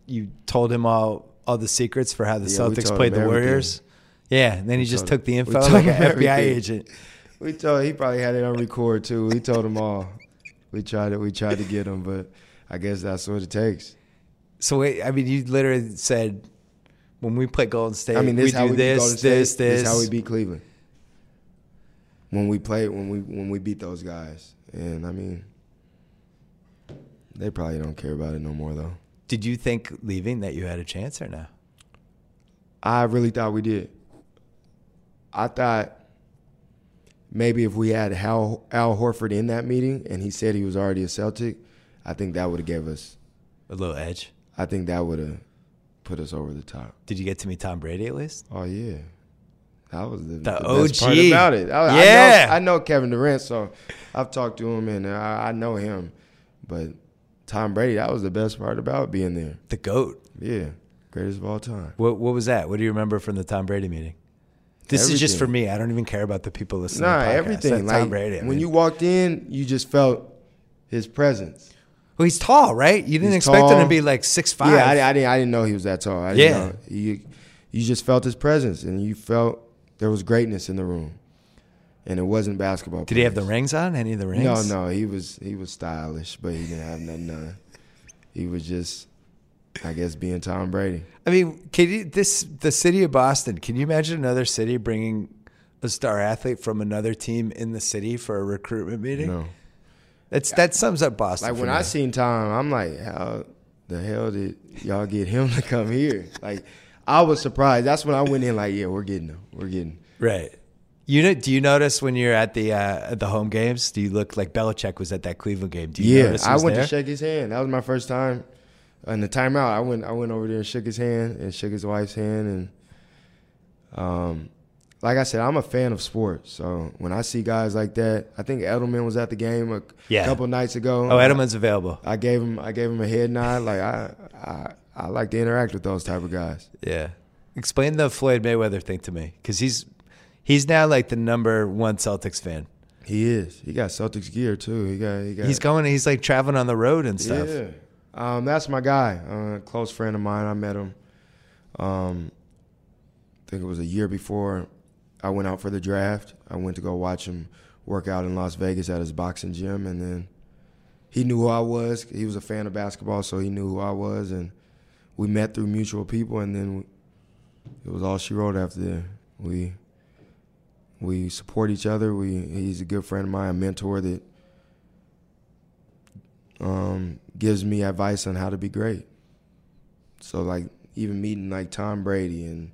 you told him all all the secrets for how the Yeah, Celtics played the. Warriors. Yeah, and then he just took the info like an FBI agent. We told he probably had it on record too. We told him all. We tried to we tried to get him, but I guess that's what it takes. So wait, I mean, you literally said when we play Golden State, I mean, this we do we this, State. this, This this. is how we beat Cleveland. When we play, when we when we beat those guys, and I mean, they probably don't care about it no more though. Did you think leaving that you had a chance or no? I really thought we did. I thought maybe if we had Al, Al Horford in that meeting and he said he was already a Celtic, I think that would have gave us. A little edge. I think that would have put us over the top. Did you get to meet Tom Brady at least? Oh yeah, that was the, The best OG. part about it. I, I Yeah. know, I know Kevin Durant, so I've talked to him and I, I know him. But Tom Brady, that was the best part about being there. The goat. Yeah, greatest of all time. What What was that? What do you remember from the Tom Brady meeting? This is just for me. I don't even care about the people listening. Nah, to the podcast. everything. That's Like Tom Brady. I when mean- you walked in, you just felt his presence. well, he's tall, right? You didn't He's expect him to be like six five. Yeah, I, I didn't. I didn't know he was that tall. I didn't Yeah. know. you you just felt his presence, and you felt there was greatness in the room, and it wasn't basketball. Did he have the rings on? Any of the rings? No, no, he was he was stylish, but he didn't have nothing on. He was just, I guess, being Tom Brady. I mean, can you this the city of Boston? Can you imagine another city bringing a star athlete from another team in the city for a recruitment meeting? No, That's that sums up Boston. like when me. I seen Tom, I'm like, how the hell did y'all get him to come here? Like, I was surprised. That's when I went in like, yeah, we're getting him. We're getting. Him. right. You know, do you notice when you're at the uh, at the home games? Do you look like Belichick was at that Cleveland game? Do you Yeah, I went there? to shake his hand. That was my first time. In the timeout, I went I went over there and shook his hand and shook his wife's hand and um like I said, I'm a fan of sports. So when I see guys like that, I think Edelman was at the game a Yeah. couple nights ago. Oh, Edelman's available. I gave him I gave him a head nod. Like I I I like to interact with those type of guys. Yeah. Explain the Floyd Mayweather thing to me, because he's he's now like the number one Celtics fan. He is. He got Celtics gear too. He got he got He's going. He's like traveling on the road and stuff. Yeah. Um, that's my guy. Uh, close friend of mine. I met him. Um, I think it was a year before I went out for the draft. I went to go watch him work out in Las Vegas at his boxing gym, and then he knew who I was. He was a fan of basketball, so he knew who I was, and we met through mutual people, and then it was all she wrote after that. We we support each other. We he's a good friend of mine, a mentor that um, gives me advice on how to be great. So like even meeting like Tom Brady and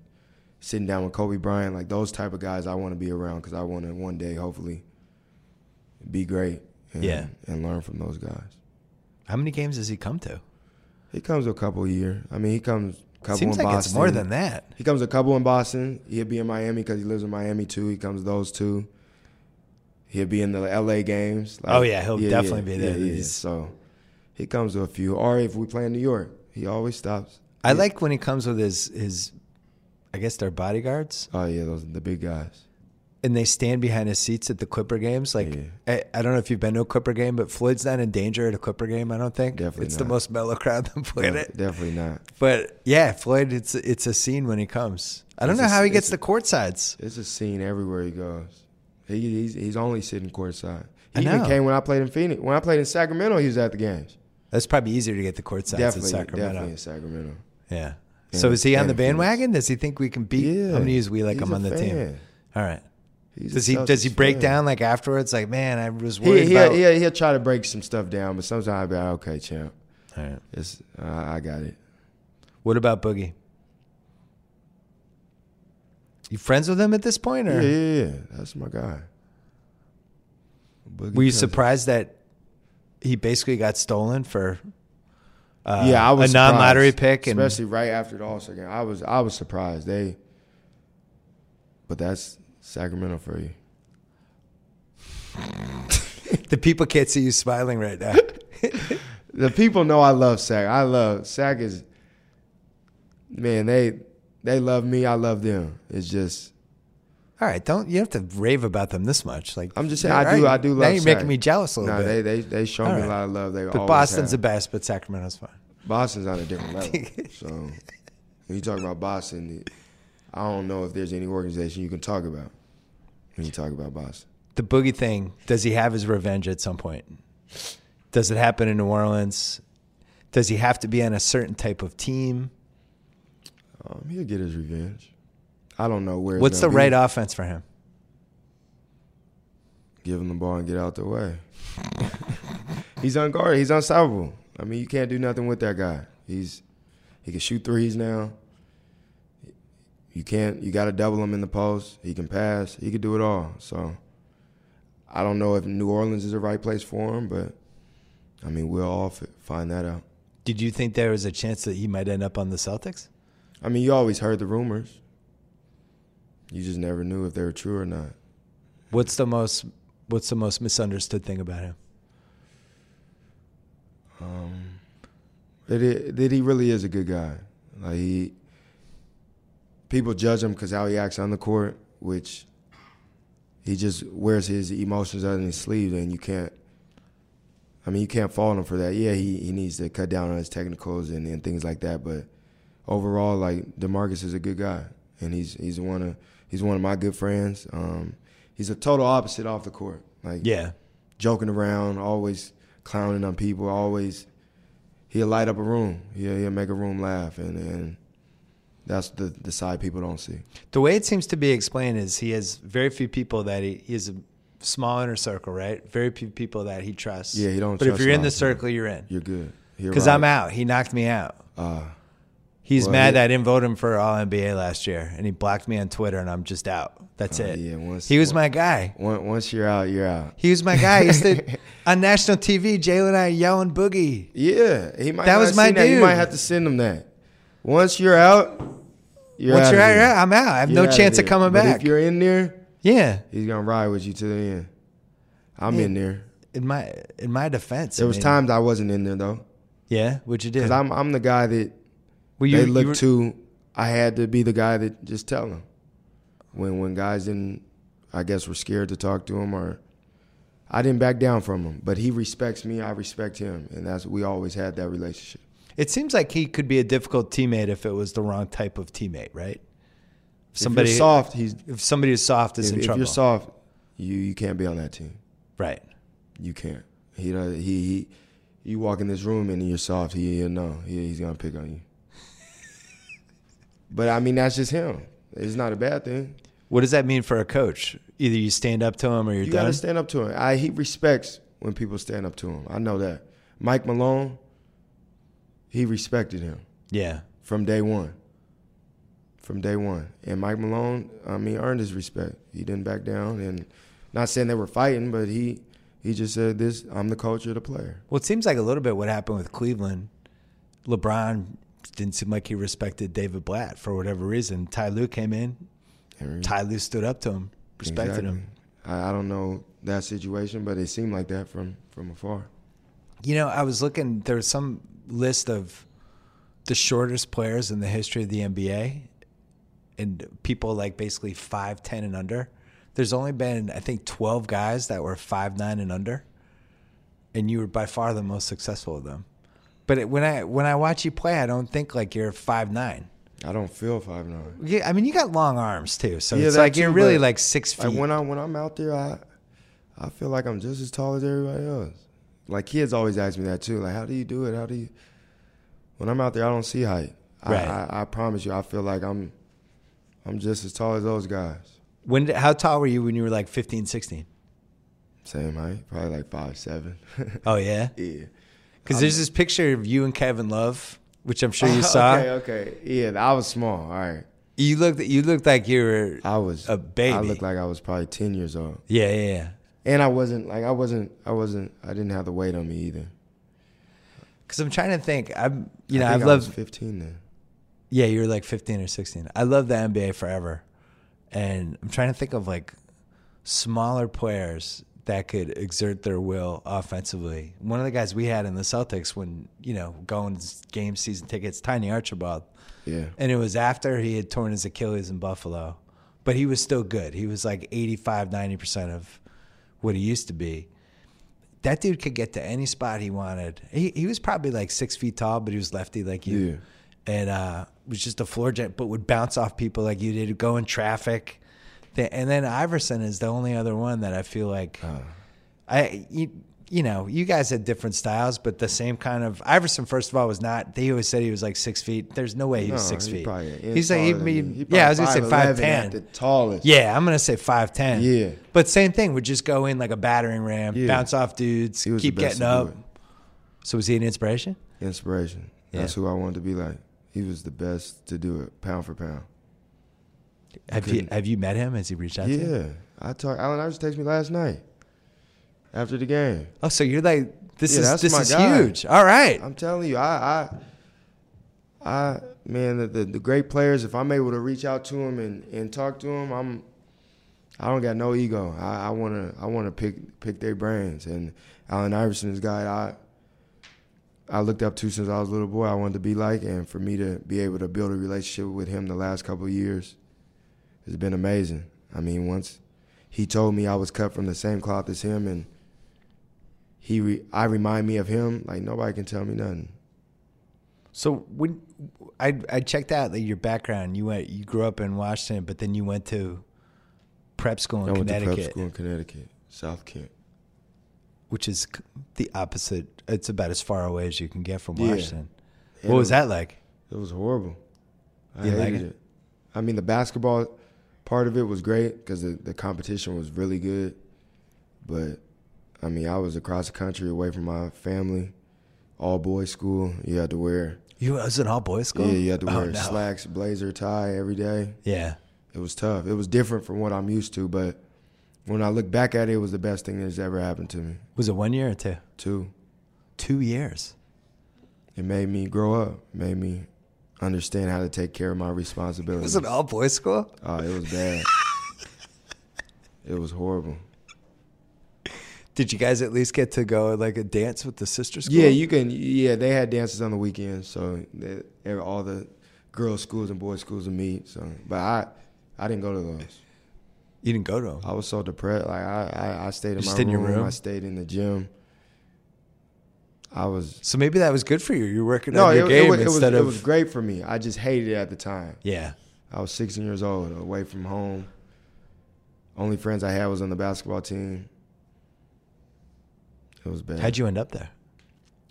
sitting down with Kobe Bryant, like those type of guys, I want to be around because I want to one day hopefully be great. And, Yeah. and learn from those guys. How many games does he come to? He comes a couple a year. I mean, he comes couple Seems like Boston. it's more than that. He comes a couple in Boston. He'll be in Miami because he lives in Miami too. He comes those two. He'll be in the LA games. Like, Oh, yeah, he'll definitely be there. Yeah, yeah. So he comes to a few. Or if we play in New York, he always stops. I Yeah. like when he comes with his his, I guess they're bodyguards, Oh yeah, those the big guys. And they stand behind his seats at the Clipper games. Like Yeah. I, I don't know if you've been to a Clipper game, but Floyd's not in danger at a Clipper game. I don't think. Definitely it's the most mellow crowd that played No. Definitely not. But yeah, Floyd, it's it's a scene when he comes. I don't It's know a- how he gets the court sides. It's a scene everywhere he goes. He, he's he's only sitting courtside. I He even know. came when I played in Phoenix. When I played in Sacramento, he was at the games. That's probably easier to get the court sides definitely, in Sacramento. definitely in Sacramento. Yeah. And- So is he on the bandwagon? Does he think we can beat? Yeah, I'm gonna use we like him a on the team. All right. He's Does he does he break fan. down like afterwards? Like, man, I was worried He, about. he'll, he'll, he'll try to break some stuff down, but sometimes I'll be like, okay, champ. All right. It's, uh, I got it. What about Boogie? You friends with him at this point, Yeah, or yeah, yeah. That's my guy. Boogie were you surprised that he basically got stolen for? Uh, yeah, I was a non-lottery surprised, pick, and especially right after the All Star game. I was I was surprised. They, but that's Sacramento for you. the people can't see you smiling right now. The people know I love Sac. I love Sac is man. They they love me. I love them. It's just All right, don't you have to rave about them this much? Like I'm just saying. I do right, I do love. Now you're Sac. making me jealous a little No, bit. they they they show All me right. a lot of love. They but Boston's have. the best, but Sacramento's fine. Boston's on a different level. so, when you talk about Boston, I don't know if there's any organization you can talk about when you talk about Boston. The boogie thing. Does he have his revenge at some point? Does it happen in New Orleans? Does he have to be on a certain type of team? Um, he'll get his revenge. I don't know where. What's the be. right offense for him? Give him the ball and get out the way. He's unguarded. He's unstoppable. I mean, you can't do nothing with that guy. He's he can shoot threes now. You can't. You got to double him in the post. He can pass. He can do it all. So I don't know if New Orleans is the right place for him, but I mean, we'll all find that out. Did you think there was a chance that he might end up on the Celtics? I mean, you always heard the rumors. You just never knew if they were true or not. What's the most What's the most misunderstood thing about him? Um, that, it, that he really is a good guy. Like he, people judge him because how he acts on the court, which he just wears his emotions under his sleeve, and you can't. I mean, you can't fault him for that. Yeah, he, he needs to cut down on his technicals and, and things like that. But overall, like Demarcus is a good guy, and he's he's one of he's one of my good friends. Um, he's a total opposite off the court. Like Yeah, joking around, always clowning on people, always he'll light up a room. He'll, he'll make a room laugh and, and that's the, the side people don't see. the way it seems to be explained is he has very few people that he, he has a small inner circle, right? Very few people that he trusts. Yeah, he don't But if you're in the circle, you're in. You're good. Because ride. I'm out. He knocked me out. Uh, He's Well, mad he- that I didn't vote him for All NBA last year, and he blocked me on Twitter, and I'm just out. That's uh, it. Yeah, once, He was once- my guy. Once, you're out, you're out. He was my guy. He used to on national TV. Jalen and I yelling boogie. Yeah, he might. That was my seen that. You might have to send him that. Once you're out, you're Once out you're out, here. you're out. I'm out. I have no You're chance of there. coming But back. If you're in there, yeah. he's gonna ride with you to the end. I'm Yeah. in there. In my in my defense, There I was mean, times I wasn't in there though, Yeah, what'd you do? because I'm I'm the guy that Were you, they look were- to. I had to be the guy that just tell them when when guys didn't, I guess, were scared to talk to him or. I didn't back down from him, but he respects me. I respect him, and that's we always had that relationship. It seems like he could be a difficult teammate if it was the wrong type of teammate, right? Somebody if soft, he's If somebody is soft is if, in if trouble. If you're soft, you you can't be on that team. right. You can't. He does. He he. You walk in this room and you're soft. He he'll know. He, he's gonna pick on you. but I mean, that's just him. It's not a bad thing. What does that mean for a coach? Either you stand up to him or you're You done. gotta stand up to him. I he respects when people stand up to him. I know that. Mike Malone, he respected him yeah. from day one. From day one, and Mike Malone, I mean, earned his respect. He didn't back down, and not saying they were fighting, but he he just said, "This, I'm the coach of the player." Well, it seems like a little bit what happened with Cleveland. LeBron didn't seem like he respected David Blatt for whatever reason. Ty Lue came in. And Ty Lue stood up to him, respected him. I, I don't know that situation, but it seemed like that from from afar. You know, I was looking. There was some list of the shortest players in the history of the NBA, and people like basically five ten and under. There's only been I think twelve guys that were five nine and under, and you were by far the most successful of them. But it, when I when I watch you play, I don't think like you're five nine. I don't feel five nine. Yeah, I mean you got long arms too, so Yeah, it's like you're really like six feet. Like when I when I'm out there, I I feel like I'm just as tall as everybody else. Like kids always ask me that too. Like, how do you do it? How do you? When I'm out there, I don't see height. Right. I, I, I promise you, I feel like I'm I'm just as tall as those guys. when how tall were you when you were like 15, 16? Same height, probably like five seven. Oh yeah, yeah. because there's this picture of you and Kevin Love, which I'm sure you saw. okay, okay. Yeah, I was small. All right. You looked you looked like you were I was A baby. I looked like I was probably ten years old. yeah yeah yeah. And I wasn't like I wasn't I wasn't I didn't have the weight on me either. Because I'm trying to think. I'm you know I I've I was loved 15 then. yeah you were like 15 or 16. I love the NBA forever, and I'm trying to think of like smaller players that could exert their will offensively. One of the guys we had in the Celtics when you know going game season tickets, Tiny Archibald. Yeah. And it was after he had torn his Achilles in Buffalo. But he was still good. He was like 85, 90% of what he used to be. That dude could get to any spot he wanted. He, he was probably like six feet tall, but he was lefty like you. Yeah. and uh, was just a floor jet, but would bounce off people like you did, go in traffic. And then Iverson is the only other one that I feel like I you, you know you guys had different styles, but the same kind of Iverson. First of all, was not. They always said he was like six feet. There's no way he was No, six he feet. probably an He's like he, he- He yeah, I was gonna say five 5'11" at the tallest. Yeah, I'm gonna say five ten. Yeah. but same thing. Would just go in like a battering ram, Yeah. bounce off dudes, He keep getting up. So was he an inspiration? Inspiration. That's Yeah. who I wanted to be like. He was the best to do it, pound for pound. Have you have you met him? Has he reached out to you? Yeah, I talked. Allen Iverson texted me last night after the game. Oh, so you're like this Yeah, is this is guy. huge. All right. I'm telling you, I, I, I, man, the, the, the great players. If I'm able to reach out to them and, and talk to them, I'm, I don't got no ego. I, I wanna, I wanna pick pick their brains. And Allen Iverson is a guy I, I looked up to since I was a little boy. I wanted to be like, and for me to be able to build a relationship with him the last couple of years, has been amazing. I mean, once he told me I was cut from the same cloth as him, and he, re, I remind me of him. Like nobody can tell me nothing. So when I I checked out like your background, you went you grew up in Washington, but then you went to prep school in I went to Connecticut, prep school in Connecticut, South Kent. which is the opposite. It's about as far away as you can get from Yeah. Washington. And What was it- that like? It was horrible. I You like hated it? it? I mean, the basketball part of it was great because the, the competition was really good. But, I mean, I was across the country away from my family, all boys school. You had to wear, You was an all boys school. yeah, you had to Oh, wear no. slacks, blazer, tie every day. Yeah. It was tough. It was different from what I'm used to, but when I look back at it, it was the best thing that's ever happened to me, Was it one year or two? too. Two years. It made me grow up, made me understand how to take care of my responsibilities. It Was it all boys school? Oh, it was bad. it was horrible. Did you guys at least get to go like a dance with the sister school? Yeah, you can. Yeah, they had dances on the weekends, so they, all the girls' schools and boys' schools would meet. So, but I, I didn't go to those. You didn't go to them. I was so depressed. Like I, I, I stayed in Just my in your room, room? I stayed in the gym. I was So maybe that was good for you. You're working no, on it, your it game was, it was instead it was great for me. I just hated it at the time. yeah. I was 16 years old, away from home. Only friends I had was on the basketball team. It was bad. How'd you end up there?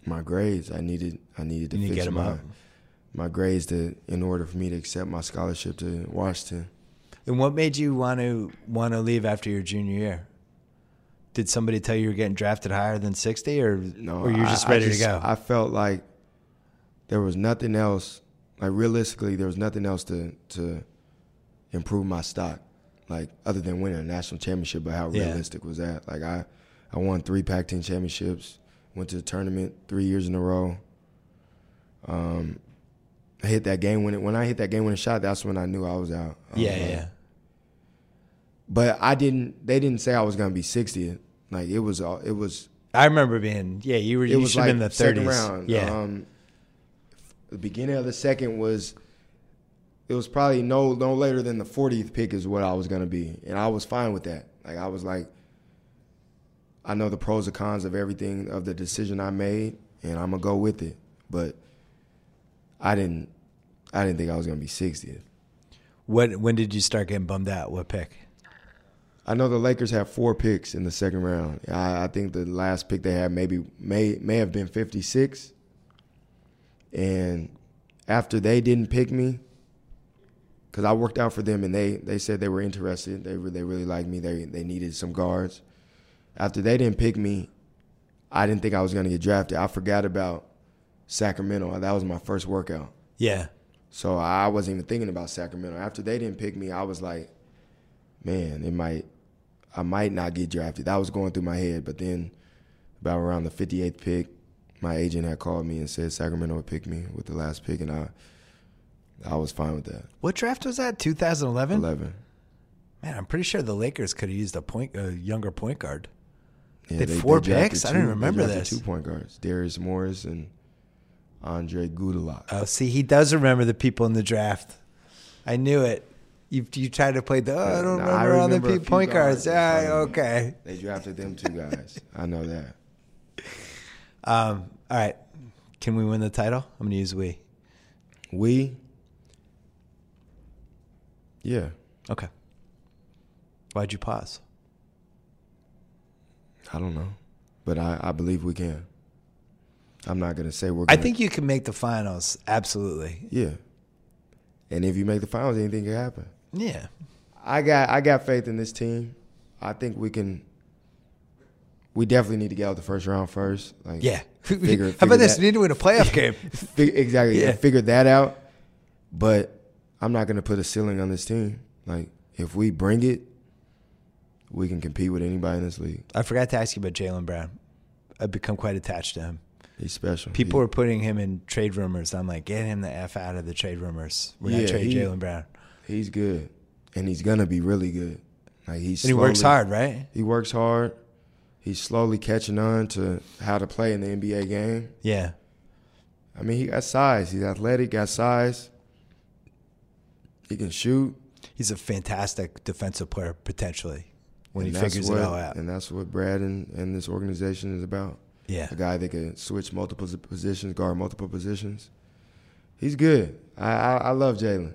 my grades. I needed I needed to need fix my up. my grades to in order for me to accept my scholarship to Washington. And what made you want to want to leave after your junior year? Did somebody tell you you were getting drafted higher than sixty, or No, or you're I- just I ready just- to go? I felt like there was nothing else. Like realistically, there was nothing else to to improve my stock. Like other than winning a national championship, but how Yeah. realistic was that? Like I, I won three Pac-10 championships, went to the tournament three years in a row. Um, I hit that game when when I hit that game winning shot. That's when I knew I was out. I was yeah, like- yeah. But I didn't. They didn't say I was gonna be 60th. Like it was. all It was. I remember being yeah. You were It you was like in the second thirties. round. Yeah, Um, the beginning of the second was. It was probably no no later than the 40th pick is what I was gonna be, and I was fine with that. Like I was like. I know the pros and cons of everything of the decision I made, and I'm gonna go with it. But I didn't. I didn't think I was gonna be 60th. what when did you start getting bummed out? What pick? I know the Lakers have four picks in the second round. I, I think the last pick they had maybe may may have been 56. And after they didn't pick me, because I worked out for them and they they said they were interested. They they really liked me. They they needed some guards. After they didn't pick me, I didn't think I was going to get drafted. I forgot about Sacramento. That was my first workout. Yeah, So I wasn't even thinking about Sacramento. After they didn't pick me, I was like, man, it might, I might not get drafted. That was going through my head. But then, about around the 58th pick, my agent had called me and said Sacramento would pick me with the last pick, and I, I was fine with that. what draft was that? 2011. 11. Man, I'm pretty sure the Lakers could have used a point a younger point guard. Yeah, They had four drafted picks? I didn't two- they remember this. Two point guards: Darius Morris and Andre Goudelock. Oh, see, he does remember the people in the draft. I knew it. You you tried to play the. Oh, I don't Nah, remember, all the remember a pe- few point guards. guards in Yeah, front of me. okay. They drafted them two guys. I know that. Um, all right. Can we win the title? I'm gonna use we. We, yeah, Okay. Why'd you pause? I don't know, but I, I believe we can. I'm not gonna say we're. Gonna, I think you can make the finals. Absolutely. yeah. And if you make the finals, anything can happen. Yeah. I got I got faith in this team. I think we can. We definitely need to get out the first round first. Like Yeah. figure, How figure about this? that- You need to win a playoff game. Exactly. Yeah. Figure that out. But I'm not going to put a ceiling on this team. Like, if we bring it, we can compete with anybody in this league. I forgot to ask you about Jaylen Brown. I've become quite attached to him. He's special. People He- are putting him in trade rumors. I'm like, get him the f out of the trade rumors. We're not trading Jaylen Brown. he's good, and he's gonna be really good. Like he's And he works hard, right? He works hard. He's slowly catching on to how to play in the NBA game. Yeah. I mean, he got size. He's athletic, got size. He can shoot. He's a fantastic defensive player potentially when and he figures what, it all out. And that's what Brad and, and this organization is about. Yeah. A guy that can switch multiple positions, guard multiple positions. He's good. I I, I love Jaylen.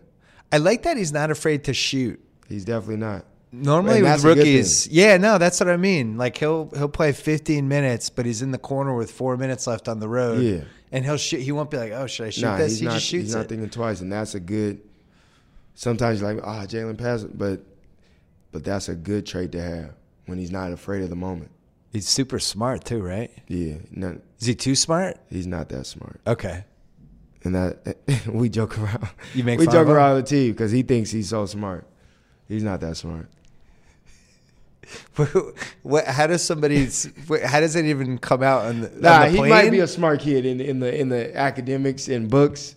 I like that he's not afraid to shoot. He's definitely not. Normally with that's a good rookies, yeah, no, that's what I mean. Like he'll he'll play 15 minutes, but he's in the corner with four minutes left on the road. Yeah. and he'll shoot. He won't be like, oh, should I shoot nah, this? He not. just shoots he's not it. thinking twice, and that's a good. Sometimes you're like, ah, Jaylen pass it, but but that's a good trait to have when he's not afraid of the moment. He's super smart too, right? Yeah, not, Is he too smart? he's not that smart, Okay. and that we joke around. You make we fun joke of him? around the team because he thinks he's so smart. He's not that smart. what? How does somebody? How does it even come out on the, on Nah, the he plane? might be a smart kid in in the in the academics and books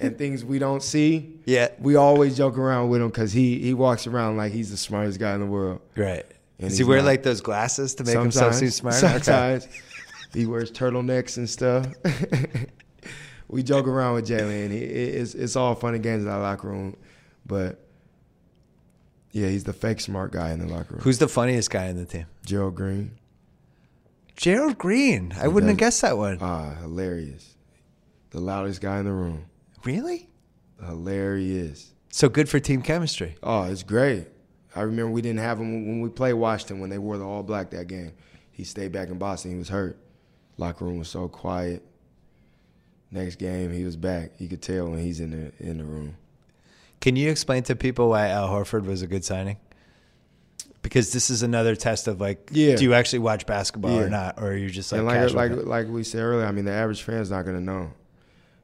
and things we don't see. Yeah. We always joke around with him because he he walks around like he's the smartest guy in the world. right. And Does he wear not. like those glasses to make himself seem smart? Okay. Sometimes he wears turtlenecks and stuff. we joke around with Jaylen. and It's it's all fun and games in our locker room, but yeah, he's the fake smart guy in the locker room. Who's the funniest guy in the team? Gerald Green? Gerald Green. I wouldn't have guessed that one. Ah, hilarious. The loudest guy in the room. Really? Hilarious. So good for team chemistry. Oh, it's great. I remember we didn't have him when we played Washington when they wore the all black that game. He stayed back in Boston. He was hurt. Locker room was so quiet. Next game, he was back. You could tell when he's in the in the room. Can you explain to people why Al Horford was a good signing? Because this is another test of like, Yeah. do you actually watch basketball Yeah. or not, or are you just like and like like like we said earlier, I mean the average fan's not gonna know,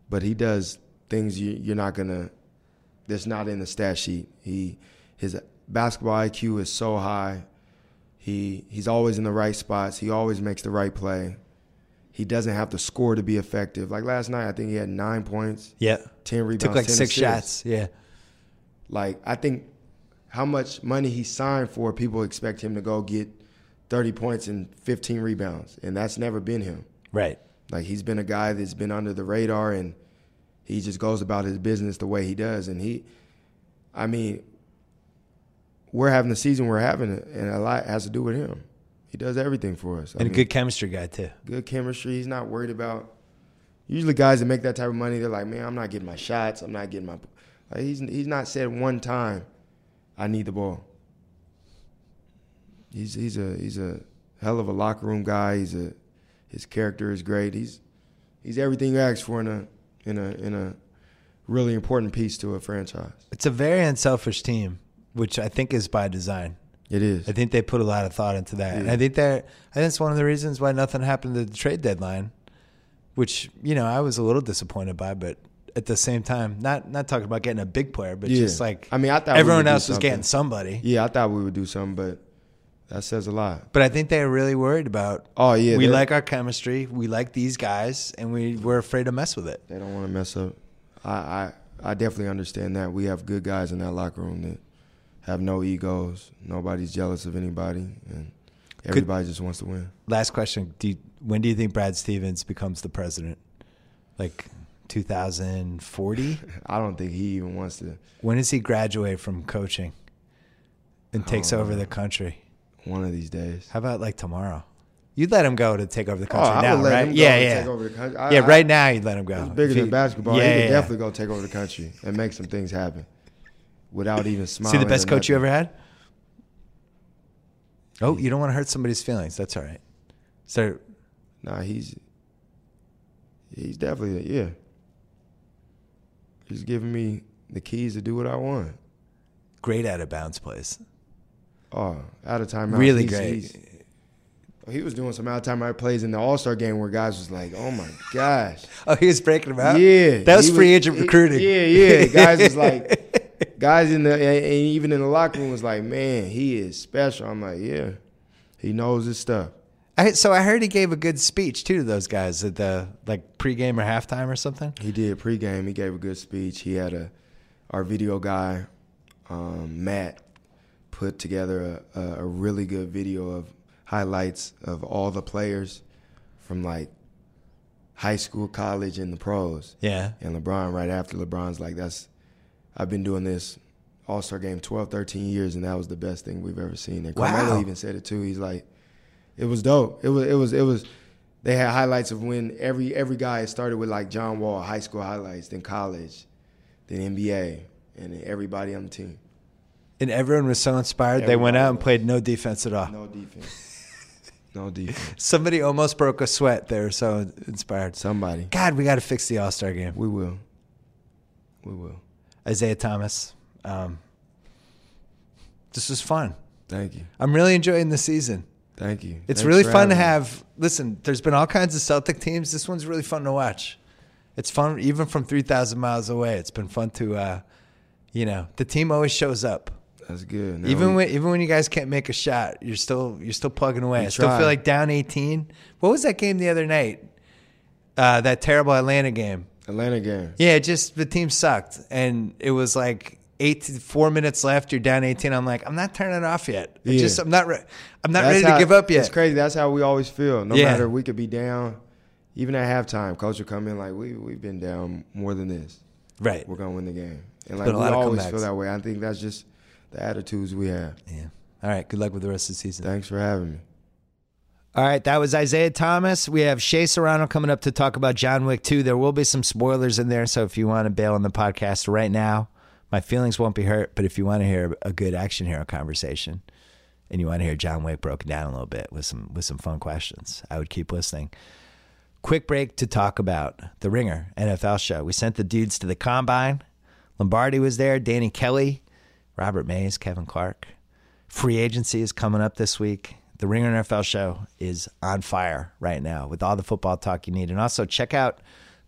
but he does things you, you're not gonna. That's not in the stat sheet. He his basketball IQ is so high. He he's always in the right spots. He always makes the right play. He doesn't have to score to be effective. Like last night, I think he had nine points, yeah, ten rebounds, took like 10 six assists. shots. Yeah, Like I think how much money he signed for, people expect him to go get thirty points and fifteen rebounds, and that's never been him. right. Like he's been a guy that's been under the radar and he just goes about his business the way he does. And he, I mean, we're having the season we're having, and a lot has to do with him. He does everything for us. I And a good chemistry guy too. good chemistry. He's not worried about. Usually, guys that make that type of money, they're like, "Man, I'm not getting my shots. I'm not getting my." Like he's he's not said one time, "I need the ball." He's he's a he's a hell of a locker room guy. He's a his character is great. He's he's everything you ask for in a in a in a really important piece to a franchise. It's a very unselfish team, which I think is by design. It is. I think they put a lot of thought into that, and I think that I think it's one of the reasons why nothing happened at the trade deadline, which you know I was a little disappointed by, but at the same time, not not talking about getting a big player, but Yeah. just like I mean, I thought everyone else was getting somebody. Yeah, I thought we would do something, but that says a lot. But I think they're really worried about. Oh yeah, we like our chemistry. We like these guys, and we we're afraid to mess with it. They don't want to mess up. I, I I definitely understand that. We have good guys in that locker room that have no egos. Nobody's jealous of anybody, and everybody just wants to win. Last question: do you, When do you think Brad Stevens becomes the president? Like 2040? I don't think he even wants to. when does he graduate from coaching and takes over the country? One of these days. How about like tomorrow? You'd let him go to take over the Oh, country I now, right? yeah, yeah. take over the country. I- yeah, I- right now you'd let him go. He's bigger If than basketball. Yeah, he could yeah. definitely go take over the country and make some things happen without even smiling. he the best coach you ever had? Oh, you don't want to hurt somebody's feelings. That's all right. So, Nah, he's he's definitely yeah. He's giving me the keys to do what I want. great out of bounds plays. Oh, out of timeout. Really He's- great. he's- he was doing some out of timeout plays in the All Star game where guys was like, "Oh my gosh." Oh, he was breaking them out. Yeah, that was free agent he- recruiting. Yeah, yeah. Guys was like, guys in the and and even in the locker room was like, man, he is special. I'm like, yeah, he knows his stuff. I, so I heard he gave a good speech too to those guys at the like pregame or halftime or something. He did pregame. He gave a good speech. He had a our video guy, um, Matt, put together a, a, really good video of highlights of all the players from like high school, college, and the pros. Yeah. And LeBron, right after LeBron's like, that's, I've been doing this All Star game 12, 13 years, and that was the best thing we've ever seen. And Carmelo Wow. even said it too. He's like, it was dope. It was, it was, it was. They had highlights of when every every guy started with like John Wall, high school highlights, then college, then NBA, and then everybody on the team. And everyone was so inspired. they went out and played no defense at all. No defense. no defense. Somebody almost broke a sweat. They were so inspired. Somebody. God, we got to fix the All Star game. We will. We will. Isaiah Thomas. Um, this was fun. Thank you. I'm really enjoying the season. Thank you. It's Thanks really fun to have. Listen, there's been all kinds of Celtic teams. This one's really fun to watch. It's fun even from 3,000 miles away. It's been fun to, uh, you know, the team always shows up. That's good. Now even we- when even when you guys can't make a shot, you're still you're still plugging away. I still feel like down 18. What was that game the other night? Uh, that terrible Atlanta game. Atlanta game. Yeah, just the team sucked, and it was like eight to four minutes left. You're down 18. I'm like, I'm not turning it off yet. I Yeah. just I'm not re- I'm not That's ready how- to give up yet. It's crazy. That's how we always feel. No Yeah. matter we could be down, even at halftime, coach will come in like we we've been down more than this. Right. We're gonna win the game, and like a we lot of always comebacks. feel that way. I think that's just the attitudes we have. Yeah. All right. Good luck with the rest of the season. Thanks for having me. All right, that was Isaiah Thomas. We have Shea Serrano coming up to talk about John Wick 2. There will be some spoilers in there, so if you want to bail on the podcast right now, my feelings won't be hurt. But if you want to hear a good action hero conversation and you want to hear John Wick broken down a little bit with some with some fun questions, I would keep listening. Quick break to talk about the Ringer NFL show. We sent the dudes to the combine. Lombardi was there, Danny Kelly, Robert Mays, Kevin Clark. Free agency is coming up this week. The Ringer NFL show is on fire right now with all the football talk you need. And also check out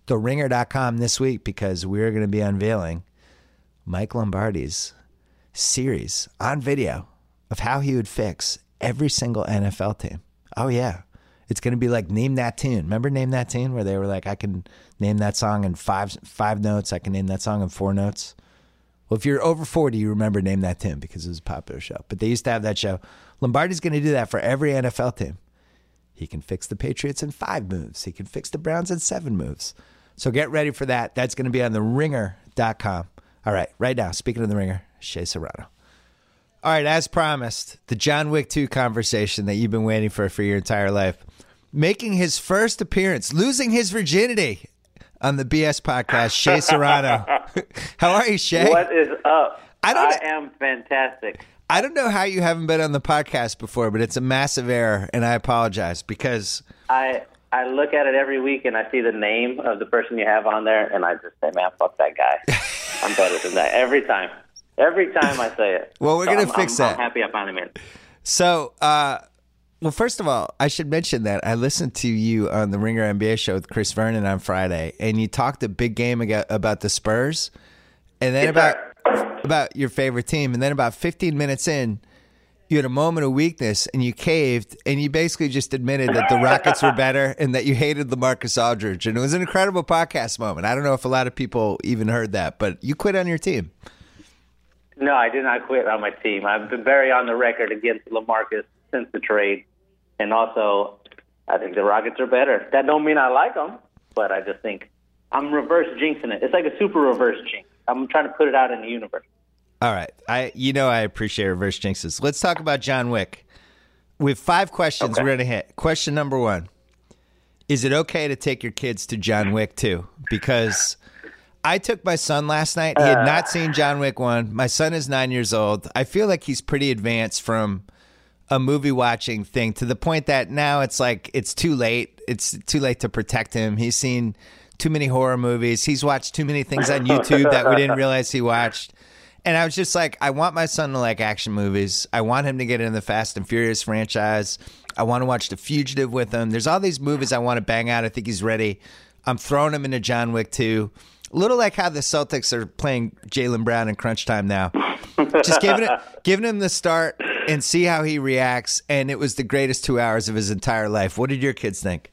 theringer.com this week because we're going to be unveiling Mike Lombardi's series on video of how he would fix every single NFL team. Oh, yeah. It's going to be like name that tune. Remember name that tune where they were like, I can name that song in five five notes. I can name that song in four notes. Well, if you're over 40, you remember Name That Tune because it was a popular show. But they used to have that show. Lombardi's going to do that for every NFL team. He can fix the Patriots in five moves. He can fix the Browns in seven moves. So get ready for that. That's going to be on the ringer.com. All right, right now, speaking of the ringer, Shea Serrano. All right, as promised, the John Wick 2 conversation that you've been waiting for for your entire life. Making his first appearance, losing his virginity on the BS podcast, Shea Serrano. How are you, Shea? What is up? I don't- I am fantastic. I don't know how you haven't been on the podcast before, but it's a massive error, and I apologize because I I look at it every week and I see the name of the person you have on there, and I just say, "Man, fuck that guy. I'm better than that." Every time, every time I say it. Well, we're So gonna I'm- fix I'm, that. I'm happy I finally made it. so. uh well, first of all, I should mention that I listened to you on the Ringer NBA show with Chris Vernon on Friday, and you talked a big game about the Spurs, and then about about your favorite team, and then about 15 minutes in, you had a moment of weakness and you caved, and you basically just admitted that the Rockets were better and that you hated LaMarcus Aldridge, and it was an incredible podcast moment. I don't know if a lot of people even heard that, but you quit on your team. No, I did not quit on my team. I've been very on the record against LaMarcus since the trade, and also I think the Rockets are better. That don't mean I like them, but I just think I'm reverse jinxing it. It's like a super reverse jinx. I'm trying to put it out in the universe. All right, I you know I appreciate reverse jinxes. Let's talk about John Wick. We have five questions Okay. we're going to hit. Question number one Is it okay to take your kids to John Wick 2? Because I took my son last night. He had uh. not seen John Wick 1. My son is nine years old. I feel like he's pretty advanced from a movie watching thing to the point that now it's like it's too late. It's too late to protect him. He's seen too many horror movies. He's watched too many things on YouTube that we didn't realize he watched. And I was just like, I want my son to like action movies. I want him to get in the Fast and Furious franchise. I want to watch The Fugitive with him. There's all these movies I want to bang out. I think he's ready. I'm throwing him into John Wick 2. Little like how the Celtics are playing Jaylen Brown in crunch time now. Just giving it, giving him the start and see how he reacts. And it was the greatest two hours of his entire life. What did your kids think?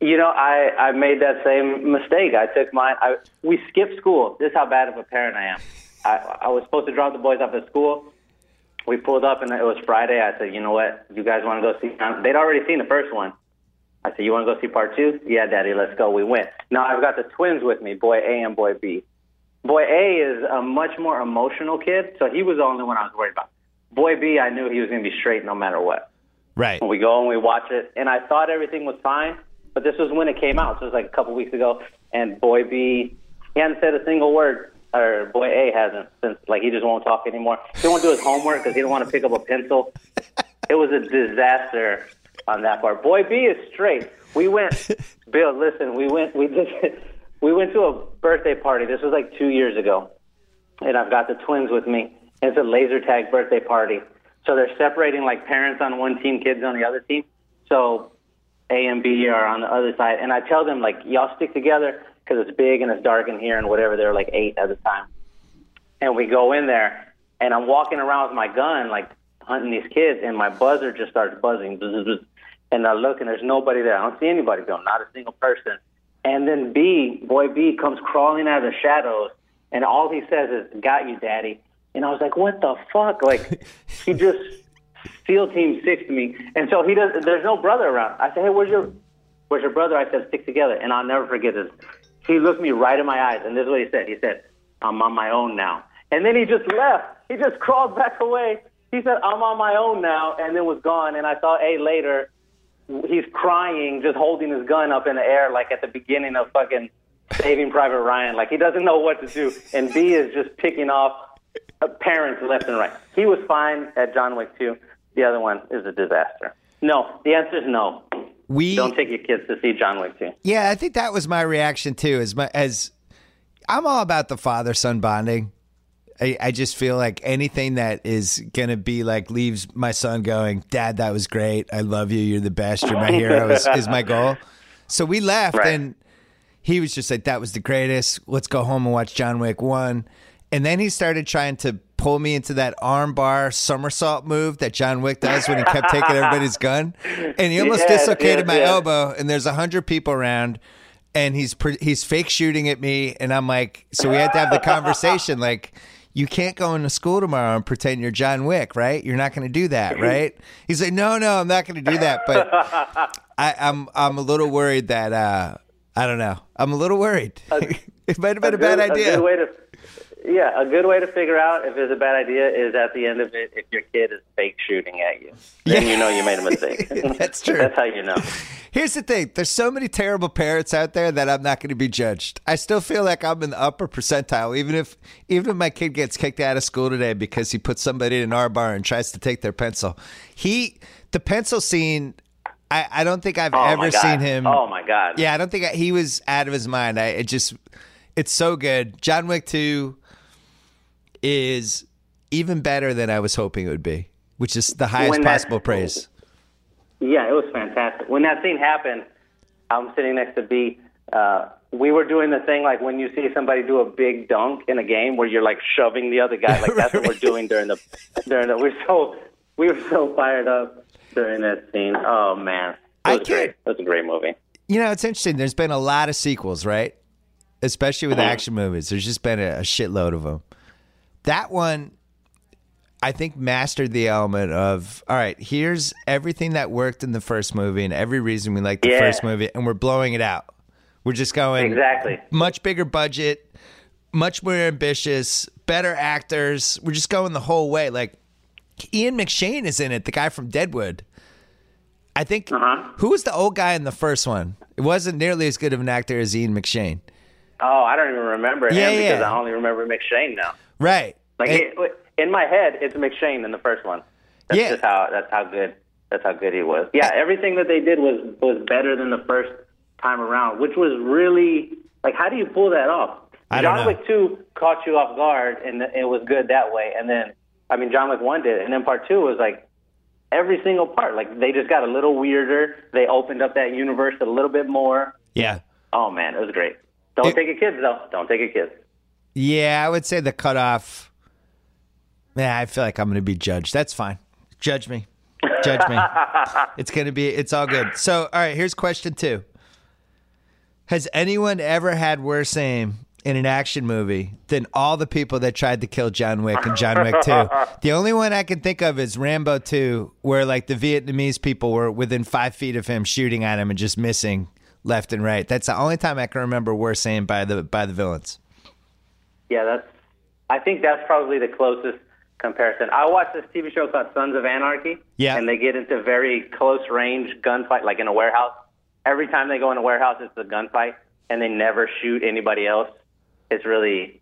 You know, I I made that same mistake. I took mine. I we skipped school. This is how bad of a parent I am. I I was supposed to drop the boys off at school. We pulled up and it was Friday. I said, you know what? You guys want to go see? Um, they'd already seen the first one. I said, you want to go see part two? Yeah, Daddy, let's go. We went. Now I've got the twins with me, boy A and boy B. Boy A is a much more emotional kid, so he was the only one I was worried about. Boy B, I knew he was going to be straight no matter what. Right. We go and we watch it, and I thought everything was fine, but this was when it came out, so it was like a couple weeks ago. And boy B, he hadn't said a single word, or boy A hasn't since like he just won't talk anymore. He won't do his homework because he didn't want to pick up a pencil. It was a disaster on that part. Boy B is straight. We went, Bill. Listen, we went. We just we went to a birthday party. This was like two years ago, and I've got the twins with me. It's a laser tag birthday party. So they're separating like parents on one team, kids on the other team. So A and B are on the other side. And I tell them, like, y'all stick together because it's big and it's dark in here and whatever. They're like eight at the time. And we go in there, and I'm walking around with my gun, like hunting these kids, and my buzzer just starts buzzing. Bzz, bzz, bzz. And I look, and there's nobody there. I don't see anybody, Bill, not a single person. And then B, boy B, comes crawling out of the shadows, and all he says is, Got you, Daddy. And I was like, What the fuck? Like, he just SEAL Team Six to me. And so he does. There's no brother around. I said, Hey, where's your, where's your brother? I said, Stick together. And I'll never forget this. He looked me right in my eyes, and this is what he said. He said, I'm on my own now. And then he just left. He just crawled back away. He said, I'm on my own now, and then was gone. And I saw A later. He's crying, just holding his gun up in the air, like at the beginning of fucking Saving Private Ryan. Like he doesn't know what to do. And B is just picking off parents left and right. He was fine at John Wick 2. The other one is a disaster. No, the answer is no. We Don't take your kids to see John Wick 2. Yeah, I think that was my reaction too. As my, as I'm all about the father son bonding. I, I just feel like anything that is gonna be like leaves my son going, Dad, that was great. I love you. You're the best. You're my hero. is, is my goal. So we left, Right. and he was just like, "That was the greatest. Let's go home and watch John Wick one." And then he started trying to pull me into that armbar somersault move that John Wick does when he kept taking everybody's gun, and he almost Yes, dislocated yes, my yes. elbow. And there's a hundred people around, and he's he's fake shooting at me, and I'm like, so we had to have the conversation like. You can't go into school tomorrow and pretend you're John Wick, right? You're not going to do that, right? He's like, no, no, I'm not going to do that. But I, I'm I'm a little worried that uh, I don't know. I'm a little worried. it might have been a, bad good, idea. A good way to, yeah, a good way to figure out if it's a bad idea is at the end of it if your kid is fake shooting at you. Then Yeah. you know you made a mistake. That's true. That's how you know. Here's the thing: there's so many terrible parents out there that I'm not going to be judged. I still feel like I'm in the upper percentile, even if even if my kid gets kicked out of school today because he puts somebody in our bar and tries to take their pencil. He the pencil scene. I, I don't think I've Oh ever seen him. Oh my God. Yeah, I don't think I, he was out of his mind. I it just it's so good. John Wick 2 is even better than I was hoping it would be, which is the highest that- possible praise. Yeah, it was fantastic. When that scene happened, I'm sitting next to B. Uh, we were doing the thing like when you see somebody do a big dunk in a game where you're like shoving the other guy. Like that's what we're doing during the during the. We're so we were so fired up during that scene. Oh man, it I was great. can't- It was a great movie. You know, it's interesting. There's been a lot of sequels, right? Especially with action movies. There's just been a, a shitload of them. That one, I think, mastered the element of all right, here's everything that worked in the first movie and every reason we liked the Yeah. first movie, and we're blowing it out. We're just going Exactly. much bigger budget, much more ambitious, better actors. We're just going the whole way. Like Ian McShane is in it, the guy from Deadwood. I think Uh-huh. who was the old guy in the first one? It wasn't nearly as good of an actor as Ian McShane. Oh, I don't even remember him Yeah, because yeah. I only remember McShane now. Right. Like And- it, in my head, it's McShane in the first one. That's Yeah. just how that's how good that's how good he was. Yeah, everything that they did was was better than the first time around, which was really like how do you pull that off? I John. Wick two caught you off guard, and it was good that way. And then I mean, John Wick one did, and then part two was like every single part. Like they just got a little weirder. They opened up that universe a little bit more. yeah. Oh man, it was great. Don't It- take it, kids though. Don't take it, kids. Yeah, I would say the cutoff. Yeah, I feel like I'm going to be judged. That's fine. Judge me. Judge me. it's going to be, it's all good. So, all right, here's question two Has anyone ever had worse aim in an action movie than all the people that tried to kill John Wick and John Wick 2? The only one I can think of is Rambo 2, where like the Vietnamese people were within five feet of him shooting at him and just missing left and right. That's the only time I can remember worse saying by the by the villains. Yeah, that's. I think that's probably the closest comparison. I watched this TV show called Sons of Anarchy. Yeah. And they get into very close range gunfight, like in a warehouse. Every time they go in a warehouse, it's a gunfight, and they never shoot anybody else. It's really,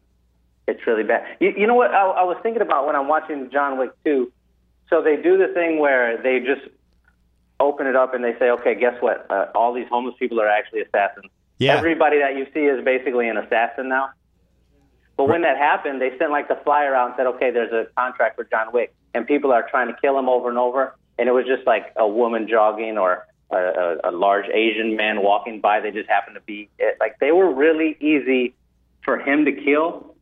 it's really bad. You, you know what? I, I was thinking about when I'm watching John Wick 2. So they do the thing where they just open it up and they say, okay, guess what? Uh, all these homeless people are actually assassins. Yeah. Everybody that you see is basically an assassin now. But when that happened, they sent like the flyer out and said, okay, there's a contract for John Wick, and people are trying to kill him over and over. And it was just like a woman jogging or a, a, a large Asian man walking by. They just happened to be it, like they were really easy for him to kill.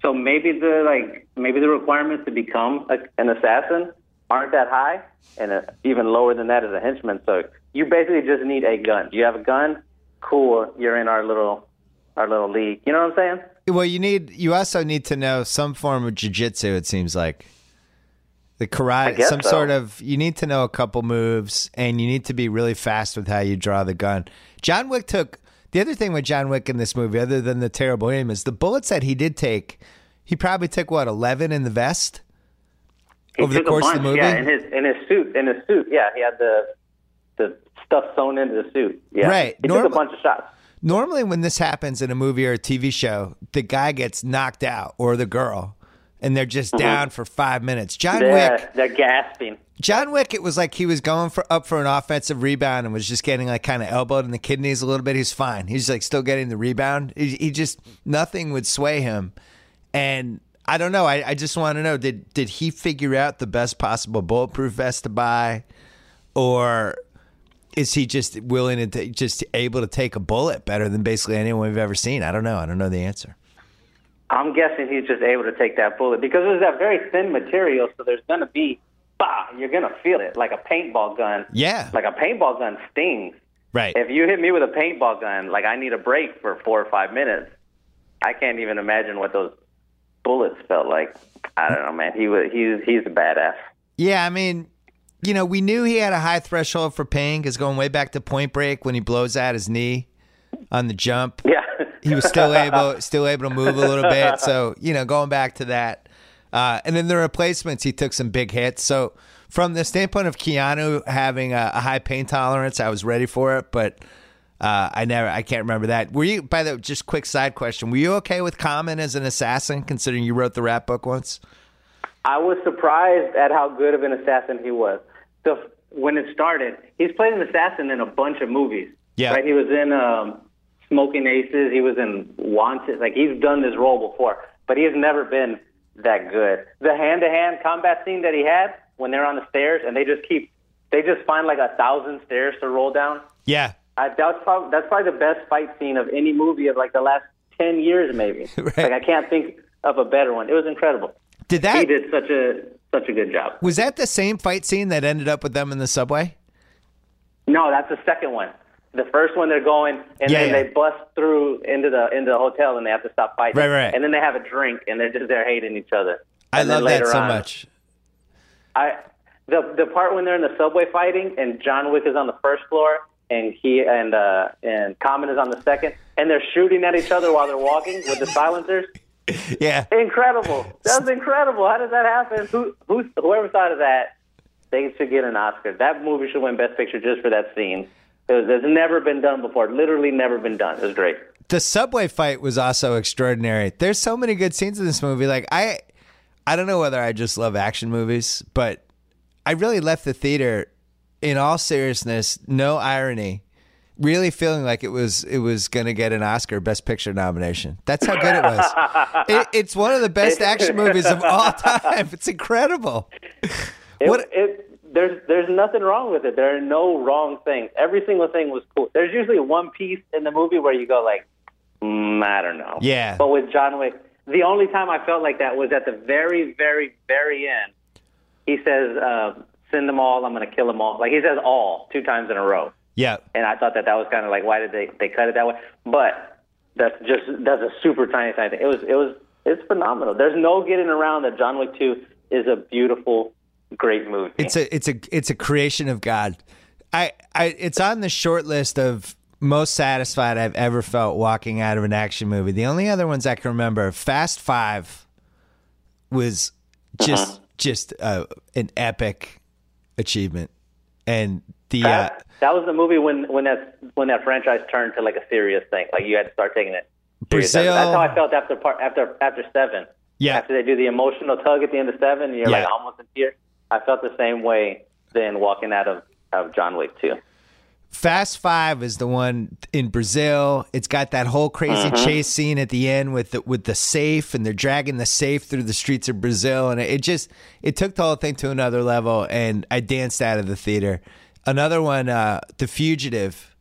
So maybe the like maybe the requirements to become a, an assassin aren't that high, and uh, even lower than that is a henchman. So you basically just need a gun. Do you have a gun? Cool, you're in our little our little league. You know what I'm saying? Well, you need you also need to know some form of jujitsu. It seems like the karate, some so. sort of. You need to know a couple moves, and you need to be really fast with how you draw the gun. John Wick took the other thing with John Wick in this movie, other than the terrible aim, is the bullets that he did take. He probably took what eleven in the vest He over the course of the movie. Yeah, in his in his suit. In his suit, yeah, he had the the stuff sewn into the suit. Yeah, Right. He Norm- took a bunch of shots. Normally, when this happens in a movie or a TV show, the guy gets knocked out or the girl, and they're just mm-hmm. down for five minutes. John Wick. They're gasping. John Wick, it was like he was going for up for an offensive rebound and was just getting like kind of elbowed in the kidneys a little bit. He's fine. He's like still getting the rebound. He, he just nothing would sway him. And I don't know. I, I just want to know did did he figure out the best possible bulletproof vest to buy, or is he just willing to ta- just able to take a bullet better than basically anyone we've ever seen? I don't know. I don't know the answer. I'm guessing he's just able to take that bullet because it's that very thin material, so there's gonna be, bah, you're gonna feel it like a paintball gun. Yeah. Like a paintball gun stings. Right. If you hit me with a paintball gun, like I need a break for four or five minutes. I can't even imagine what those bullets felt like. I don't know, man. He was he's he's a badass. Yeah, I mean, you know, we knew he had a high threshold for pain because going way back to Point Break when he blows out his knee on the jump, Yeah. he was still able still able to move a little bit. So you know, going back to that, uh, and then the replacements, he took some big hits. So from the standpoint of Keanu having a, a high pain tolerance, I was ready for it, but. Uh, I never, I can't remember that. Were you, by the just quick side question, were you okay with Common as an assassin, considering you wrote the rap book once? I was surprised at how good of an assassin he was. So when it started, he's played an assassin in a bunch of movies. Yeah. Right. He was in um, Smoking Aces. He was in Wanted. Like he's done this role before, but he has never been that good. The hand-to-hand combat scene that he had when they're on the stairs and they just keep, they just find like a thousand stairs to roll down. Yeah, I, that's probably that's probably the best fight scene of any movie of like the last ten years, maybe. Right. Like I can't think of a better one. It was incredible. did that He did such a such a good job. Was that the same fight scene that ended up with them in the subway? No, that's the second one. The first one they're going and Yeah, then yeah. they bust through into the into the hotel and they have to stop fighting. Right, right. And then they have a drink and they're just there hating each other. I And love that so on- much. I the the part when they're in the subway fighting and John Wick is on the first floor and he and uh and Common is on the second and they're shooting at each other while they're walking with the silencers. Yeah. Incredible. That was incredible. How does that happen? Who, who, whoever thought of that, they should get an Oscar. That movie should win Best Picture just for that scene. It was, it's never been done before. Literally never been done. It was great. The subway fight was also extraordinary. There's so many good scenes in this movie. Like I I don't know whether I just love action movies, but I really left the theater in all seriousness, no irony, really feeling like it was it was going to get an Oscar Best Picture nomination. That's how good it was. it, it's one of the best action movies of all time. It's incredible. It, What- it, there's there's nothing wrong with it. There are no wrong things. Every single thing was cool. There's usually one piece in the movie where you go like, mm, I don't know. Yeah. But with John Wick, the only time I felt like that was at the very, very, very end. He says, uh, "Send them all. I'm going to kill them all." Like he says "all" two times in a row, Yeah. and I thought that that was kind of like, why did they they cut it that way? But that's just that's a super tiny tiny thing. It was it was it's phenomenal. There's no getting around that John Wick Two is a beautiful, great movie. It's a it's a it's a creation of God. I, I it's on the short list of most satisfied I've ever felt walking out of an action movie. The only other ones I can remember, Fast Five, was just just uh, an epic achievement, and the uh, That, that was the movie when when that when that franchise turned to like a serious thing. Like you had to start taking it. serious. Brazil- That's how I felt after part after after seven. Yeah. After they do the emotional tug at the end of seven, you're Yeah. like almost in tears. I felt the same way then walking out of of John Wick too. Fast Five is the one in Brazil. It's got that whole crazy chase scene at the end with the with the safe, and they're dragging the safe through the streets of Brazil, and it just it took the whole thing to another level. And I danced out of the theater. Another one, uh, The Fugitive,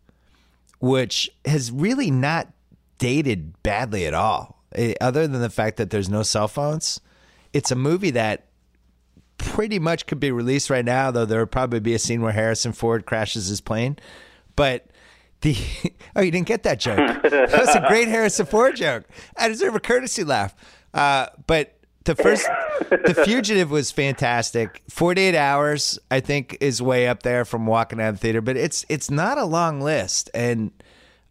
which has really not dated badly at all, eh, other than the fact that there's no cell phones. It's a movie that pretty much could be released right now, though there would probably be a scene where Harrison Ford crashes his plane. But the oh, you didn't get that joke. That was a great Harrison Ford joke. I deserve a courtesy laugh. Uh, but the first, the fugitive was fantastic. Forty eight hours, I think, is way up there from walking out of the theater. But it's it's not a long list, and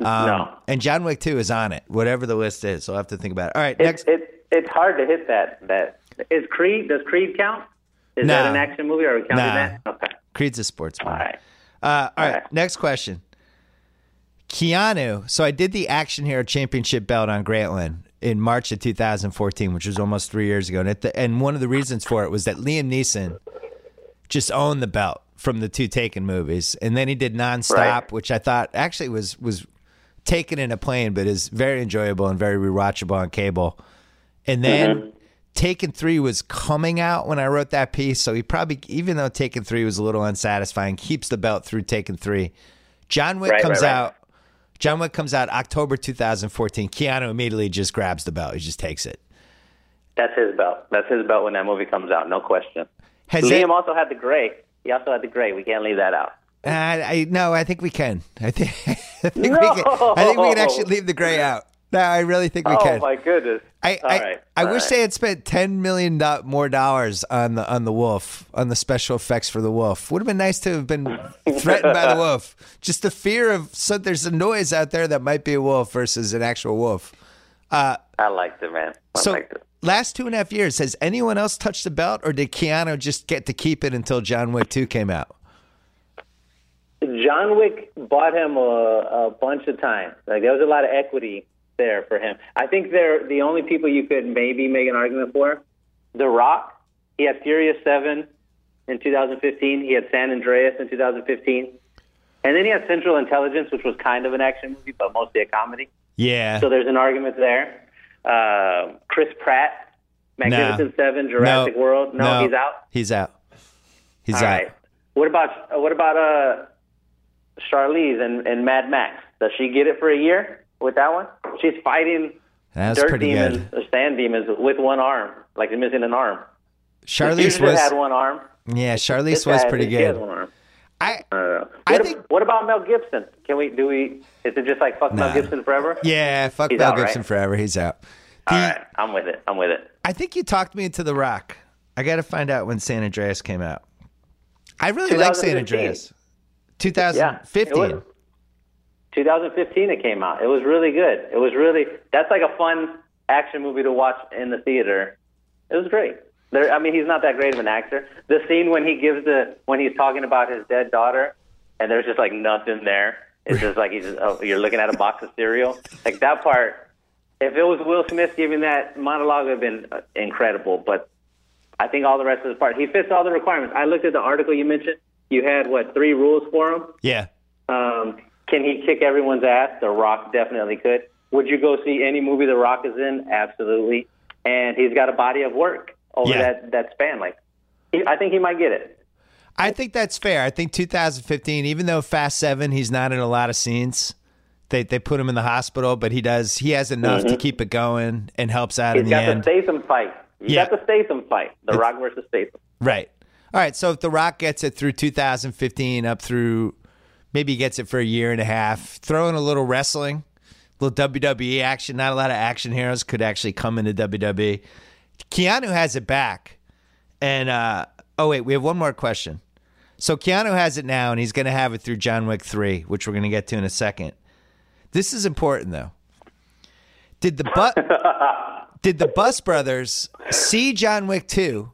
um, No. and John Wick two is on it. Whatever the list is, so I'll have to think about it. All right, It's next. it, it's hard to hit that. That is Creed. Does Creed count? Is No. that an action movie? Or are we counting Nah. that? Okay. Creed's a sports movie. All right. Uh, all right, right. next question. Keanu. So I did the Action Hero Championship belt on Grantland in March of 2014, which was almost three years ago. And, at the, and one of the reasons for it was that Liam Neeson just owned the belt from the two Taken movies, and then he did Nonstop, Right. which I thought actually was was taken in a plane, but is very enjoyable and very rewatchable on cable. And then Taken Three was coming out when I wrote that piece, so he probably, even though Taken Three was a little unsatisfying, keeps the belt through Taken Three. John Wick Right, comes right, right. out. John Wick comes out October 2014. Keanu immediately just grabs the belt. He just takes it. That's his belt. That's his belt when that movie comes out. No question. Has Liam it- also had the Grey. He also had the Grey. We can't leave that out. Uh, I no, I think we can. I think I think we can. I think we can actually leave the Grey out. No, I really think we oh can. my goodness! I All I, right, I wish right. they had spent ten million more dollars on the on the wolf on the special effects for the wolf. Would have been nice to have been threatened by the wolf. Just the fear of so there's a noise out there that might be a wolf versus an actual wolf. Uh, I liked it, man. I So liked it. last two and a half years, has anyone else touched the belt, or did Keanu just get to keep it until John Wick Two came out? John Wick bought him a, a bunch of times. Like there was a lot of equity there for him. I think they're the only people you could maybe make an argument for. The Rock. He had Furious Seven in 2015. He had San Andreas in 2015, and then he had Central Intelligence, which was kind of an action movie, but mostly a comedy. Yeah. So there's an argument there. Uh, Chris Pratt, Magnificent Seven, Jurassic No. World. No, he's out. He's out. He's All out. right. What about what about uh Charlize and, and Mad Max? Does she get it for a year with that one? She's fighting That's dirt pretty demons good. or sand demons with one arm, like missing an arm. Charlize was had one arm. yeah. Charlize was pretty good. I I don't. I What, think- what about Mel Gibson? Can we do we? Is it just like fuck Nah. Mel Gibson forever? yeah. Fuck He's Mel out, right? Gibson forever. He's out. The, All right, I'm with it. I'm with it. I think you talked me into The Rock. I got to find out when San Andreas came out. I really like San Andreas. 2015. it was. 2015 it came out. It was really good. It was really that's like a fun action movie to watch in the theater. It was great. There, I mean, he's not that great of an actor. The scene when he gives the when he's talking about his dead daughter, and there's just like nothing there. It's just like he's oh, you're looking at a box of cereal. Like that part. If it was Will Smith giving that monologue, it would have been uh, incredible. But I think all the rest of the part, he fits all the requirements. I looked at the article you mentioned. You had what three rules for him? Yeah. Um, can he kick everyone's ass? The Rock definitely could. Would you go see any movie The Rock is in? Absolutely. And he's got a body of work over Yeah. that that span. Like, he, I think he might get it. I think that's fair. I think 2015, even though Fast Seven, he's not in a lot of scenes. They they put him in the hospital, but he does. He has enough to mm-hmm. keep it going and helps out in He's the got end. the Statham fight. He's Yeah. got the Statham fight. The Rock versus Statham. Right. All right. So if The Rock gets it through 2015 up through maybe he gets it for a year and a half, throw in a little wrestling, a little WWE action. Not a lot of action heroes could actually come into WWE. Keanu has it back. And, uh, oh, wait, we have one more question. So Keanu has it now, and he's going to have it through John Wick 3, which we're going to get to in a second. This is important, though. Did the bu- did the Buss Brothers see John Wick 2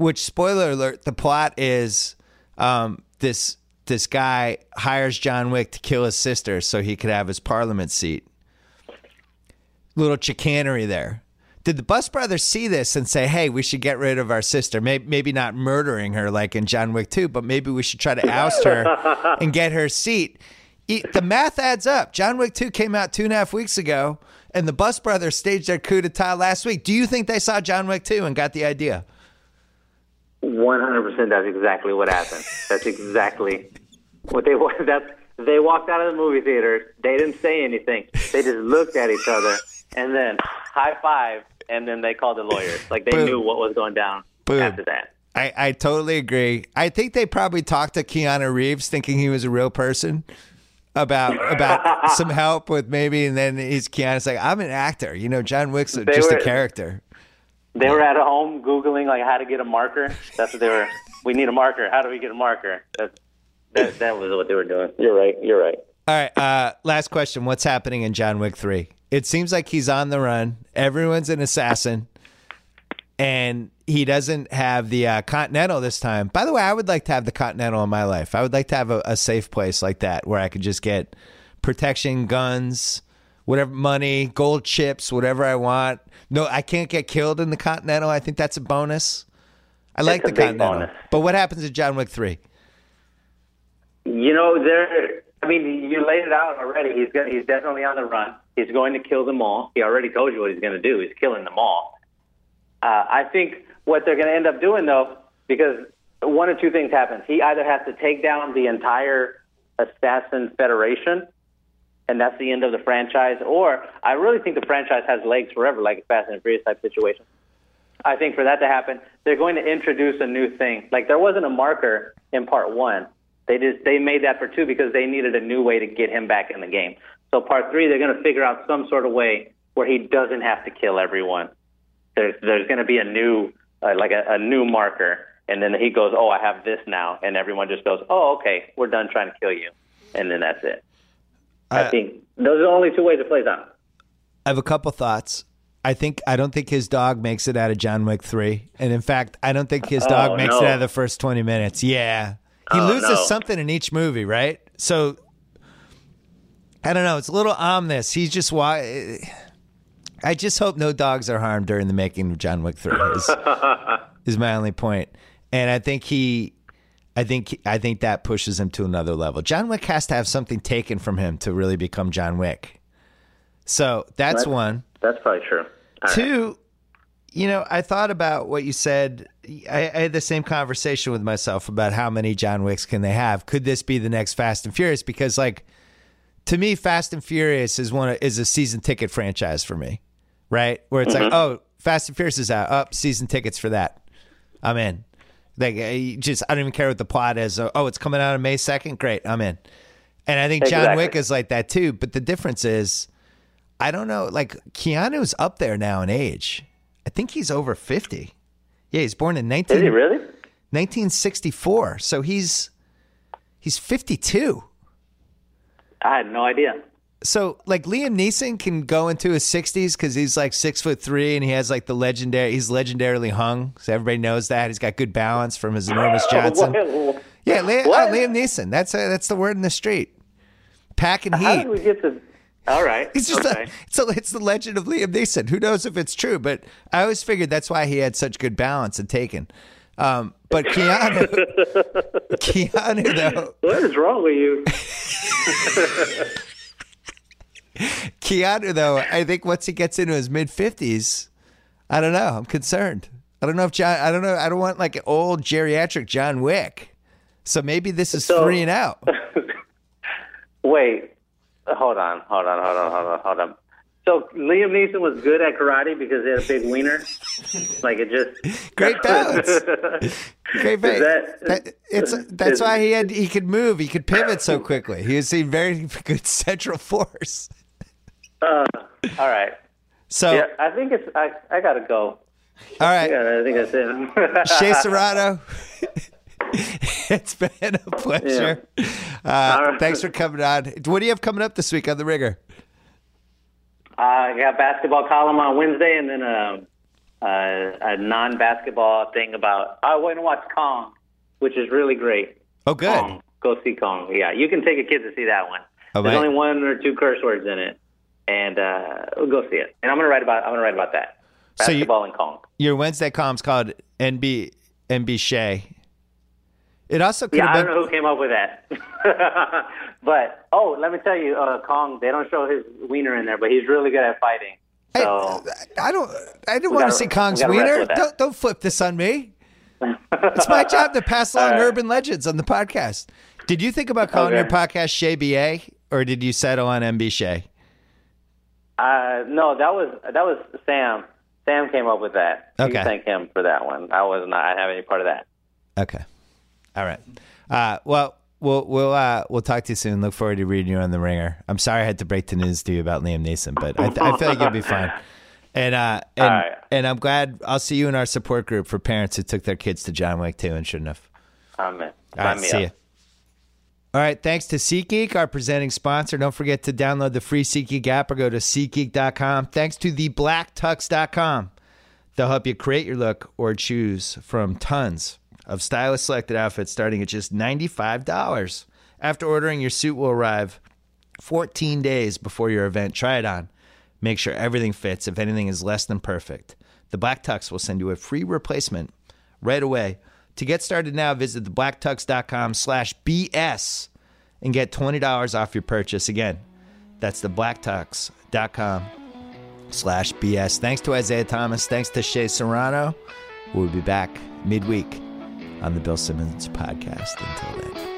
which spoiler alert the plot is um, this this guy hires john wick to kill his sister so he could have his parliament seat. Little chicanery there. Did the Buss brothers see this and say hey we should get rid of our sister maybe, maybe not murdering her like in john wick 2 but maybe we should try to oust her and get her seat. The math adds up. John wick 2 came out two and a half weeks ago and the Buss brothers staged their coup d'etat last week. Do you think they saw john wick 2 and got the idea? One hundred percent. That's exactly what happened. That's exactly what they that's they walked out of the movie theater. They didn't say anything. They just looked at each other and then high five, and then they called the lawyers. Like they Boom. knew what was going down Boom. after that. I, I totally agree. I think they probably talked to Keanu Reeves thinking he was a real person about about some help with maybe and then he's Keanu's like, I'm an actor. You know, John Wick's They just a character. They were at home googling like how to get a marker. That's what they were. We need a marker. How do we get a marker? That that, that was what they were doing. You're right. You're right. All right, uh, last question. What's happening in John Wick 3? It seems like he's on the run. Everyone's an assassin. And he doesn't have the uh, Continental this time. By the way, I would like to have the Continental in my life. I would like to have a, a safe place like that where I could just get protection, guns, whatever, money, gold chips, whatever I want. No, I can't get killed in the Continental. I think that's a bonus. I like the Continental. bonus. But what happens in John Wick 3? You know, there. I mean, you laid it out already. He's got, he's definitely on the run. He's going to kill them all. He already told you what he's going to do. He's killing them all. Uh, I think what they're going to end up doing, though, because one of two things happens. He either has to take down the entire Assassin Federation, and that's the end of the franchise, or I really think the franchise has legs forever, like a Fast and Furious type situation. I think for that to happen, they're going to introduce a new thing. Like there wasn't a marker in part one. They just they made that for two because they needed a new way to get him back in the game. So part three, they're going to figure out some sort of way where he doesn't have to kill everyone. There's there's going to be a new uh, like a, a new marker, and then he goes, "Oh, I have this now," and everyone just goes, "Oh, okay, we're done trying to kill you," and then that's it. I Uh, think those are the only two ways it plays out. I have a couple thoughts. I think I don't think his dog makes it out of John Wick three, and in fact, I don't think his dog Oh, makes no. it out of the first twenty minutes. Yeah, he Oh, loses no. something in each movie, right? So I don't know. It's a little ominous. He's just why. I just hope no dogs are harmed during the making of John Wick three. Is, is my only point. and I think he. I think I think that pushes him to another level. John Wick has to have something taken from him to really become John Wick. So that's What? one. That's probably true. All right. You know, I thought about what you said. I, I had the same conversation with myself about how many John Wicks can they have. Could this be the next Fast and Furious? Because, like, to me, Fast and Furious is one of, is a season ticket franchise for me, right? Where it's like, mm-hmm. oh, Fast and Furious is out, up season tickets for that. I'm in. Like, I just I don't even care what the plot is. Oh, oh it's coming out on May second. Great, I'm in. And I think John Wick is like that too. But the difference is. I don't know. Like Keanu's up there now in age. I think he's over fifty. Yeah, he's born in 19, Is he really? 1964. So he's he's fifty two. I had no idea. So like Liam Neeson can go into his sixties because he's like six foot three and he has like the legendary. He's legendarily hung, so everybody knows that he's got good balance from his enormous Johnson. Yeah, Liam, What? uh, Liam Neeson. That's uh that's the word in the street. Packing How heat. did we get to? All right. It's just okay. a, it's, a, it's the legend of Liam Neeson. Who knows if it's true? But I always figured that's why he had such good balance and taken. Um, but Keanu, Keanu though, what is wrong with you? Keanu though, I think once he gets into his mid fifties, I don't know. I'm concerned. I don't know if John. I don't know. I don't want like an old geriatric John Wick. So maybe this is So- three and out. Wait, hold on, hold on, hold on, hold on, hold on. So Liam Neeson was good at karate because he had a big wiener. like it just Great balance. Great balance. that- That- it's that's is- why he had he could move. He could pivot so quickly. He was a very good central force. Uh, all right. So Yeah, I think it's. I I gotta go. all right. Yeah, I think that's it. Shea Serrano. it's been a pleasure. Uh, All right. Thanks for coming on. What do you have coming up this week on the Ringer? I got basketball column on Wednesday, and then a a, a non-basketball thing about. I went and watched Kong, which is really great. Oh, good. Kong. Go see Kong. Yeah, you can take a kid to see that one. Oh, There's only one or two curse words in it, and uh, we'll go see it. And I'm gonna write about. I'm gonna write about that. So you- Basketball and Kong. Your Wednesday column's called NB NB Shea. It also could Yeah, I don't been. know who came up with that. but oh, let me tell you, uh, Kong. They don't show his wiener in there, but he's really good at fighting. So I don't. I didn't want to gotta- see we Kong's wiener. Don't don't flip this on me. It's my job to pass along right. urban legends on the podcast. Did you think about calling your podcast Shea BA, or did you settle on MB Shea? Uh, no, that was that was Sam. Sam came up with that. Okay. can thank him for that one. I was not. I have any part of that. Okay. All right. Uh, well, we'll we'll uh, we'll talk to you soon. Look forward to reading you on the Ringer. I'm sorry I had to break the news to you about Liam Neeson, but I, I feel like you'll be fine. And uh, and right. and I'm glad I'll see you in our support group for parents who took their kids to John Wick too and shouldn't have. Amen. All right, see up. you. All right, thanks to SeatGeek, our presenting sponsor. Don't forget to download the free SeatGeek app or go to SeatGeek.com. Thanks to the BlackTux.com. They'll help you create your look or choose from tons of stylish selected outfits starting at just $95. After ordering, your suit will arrive 14 days before your event. Try it on. Make sure everything fits. If anything is less than perfect, the Black Tux will send you a free replacement right away. To get started now, visit theblacktux.com slash BS and get $20 off your purchase. Again, that's theblacktux.com slash BS. Thanks to Isaiah Thomas. Thanks to Shea Serrano. We'll be back midweek on the Bill Simmons podcast. Until then.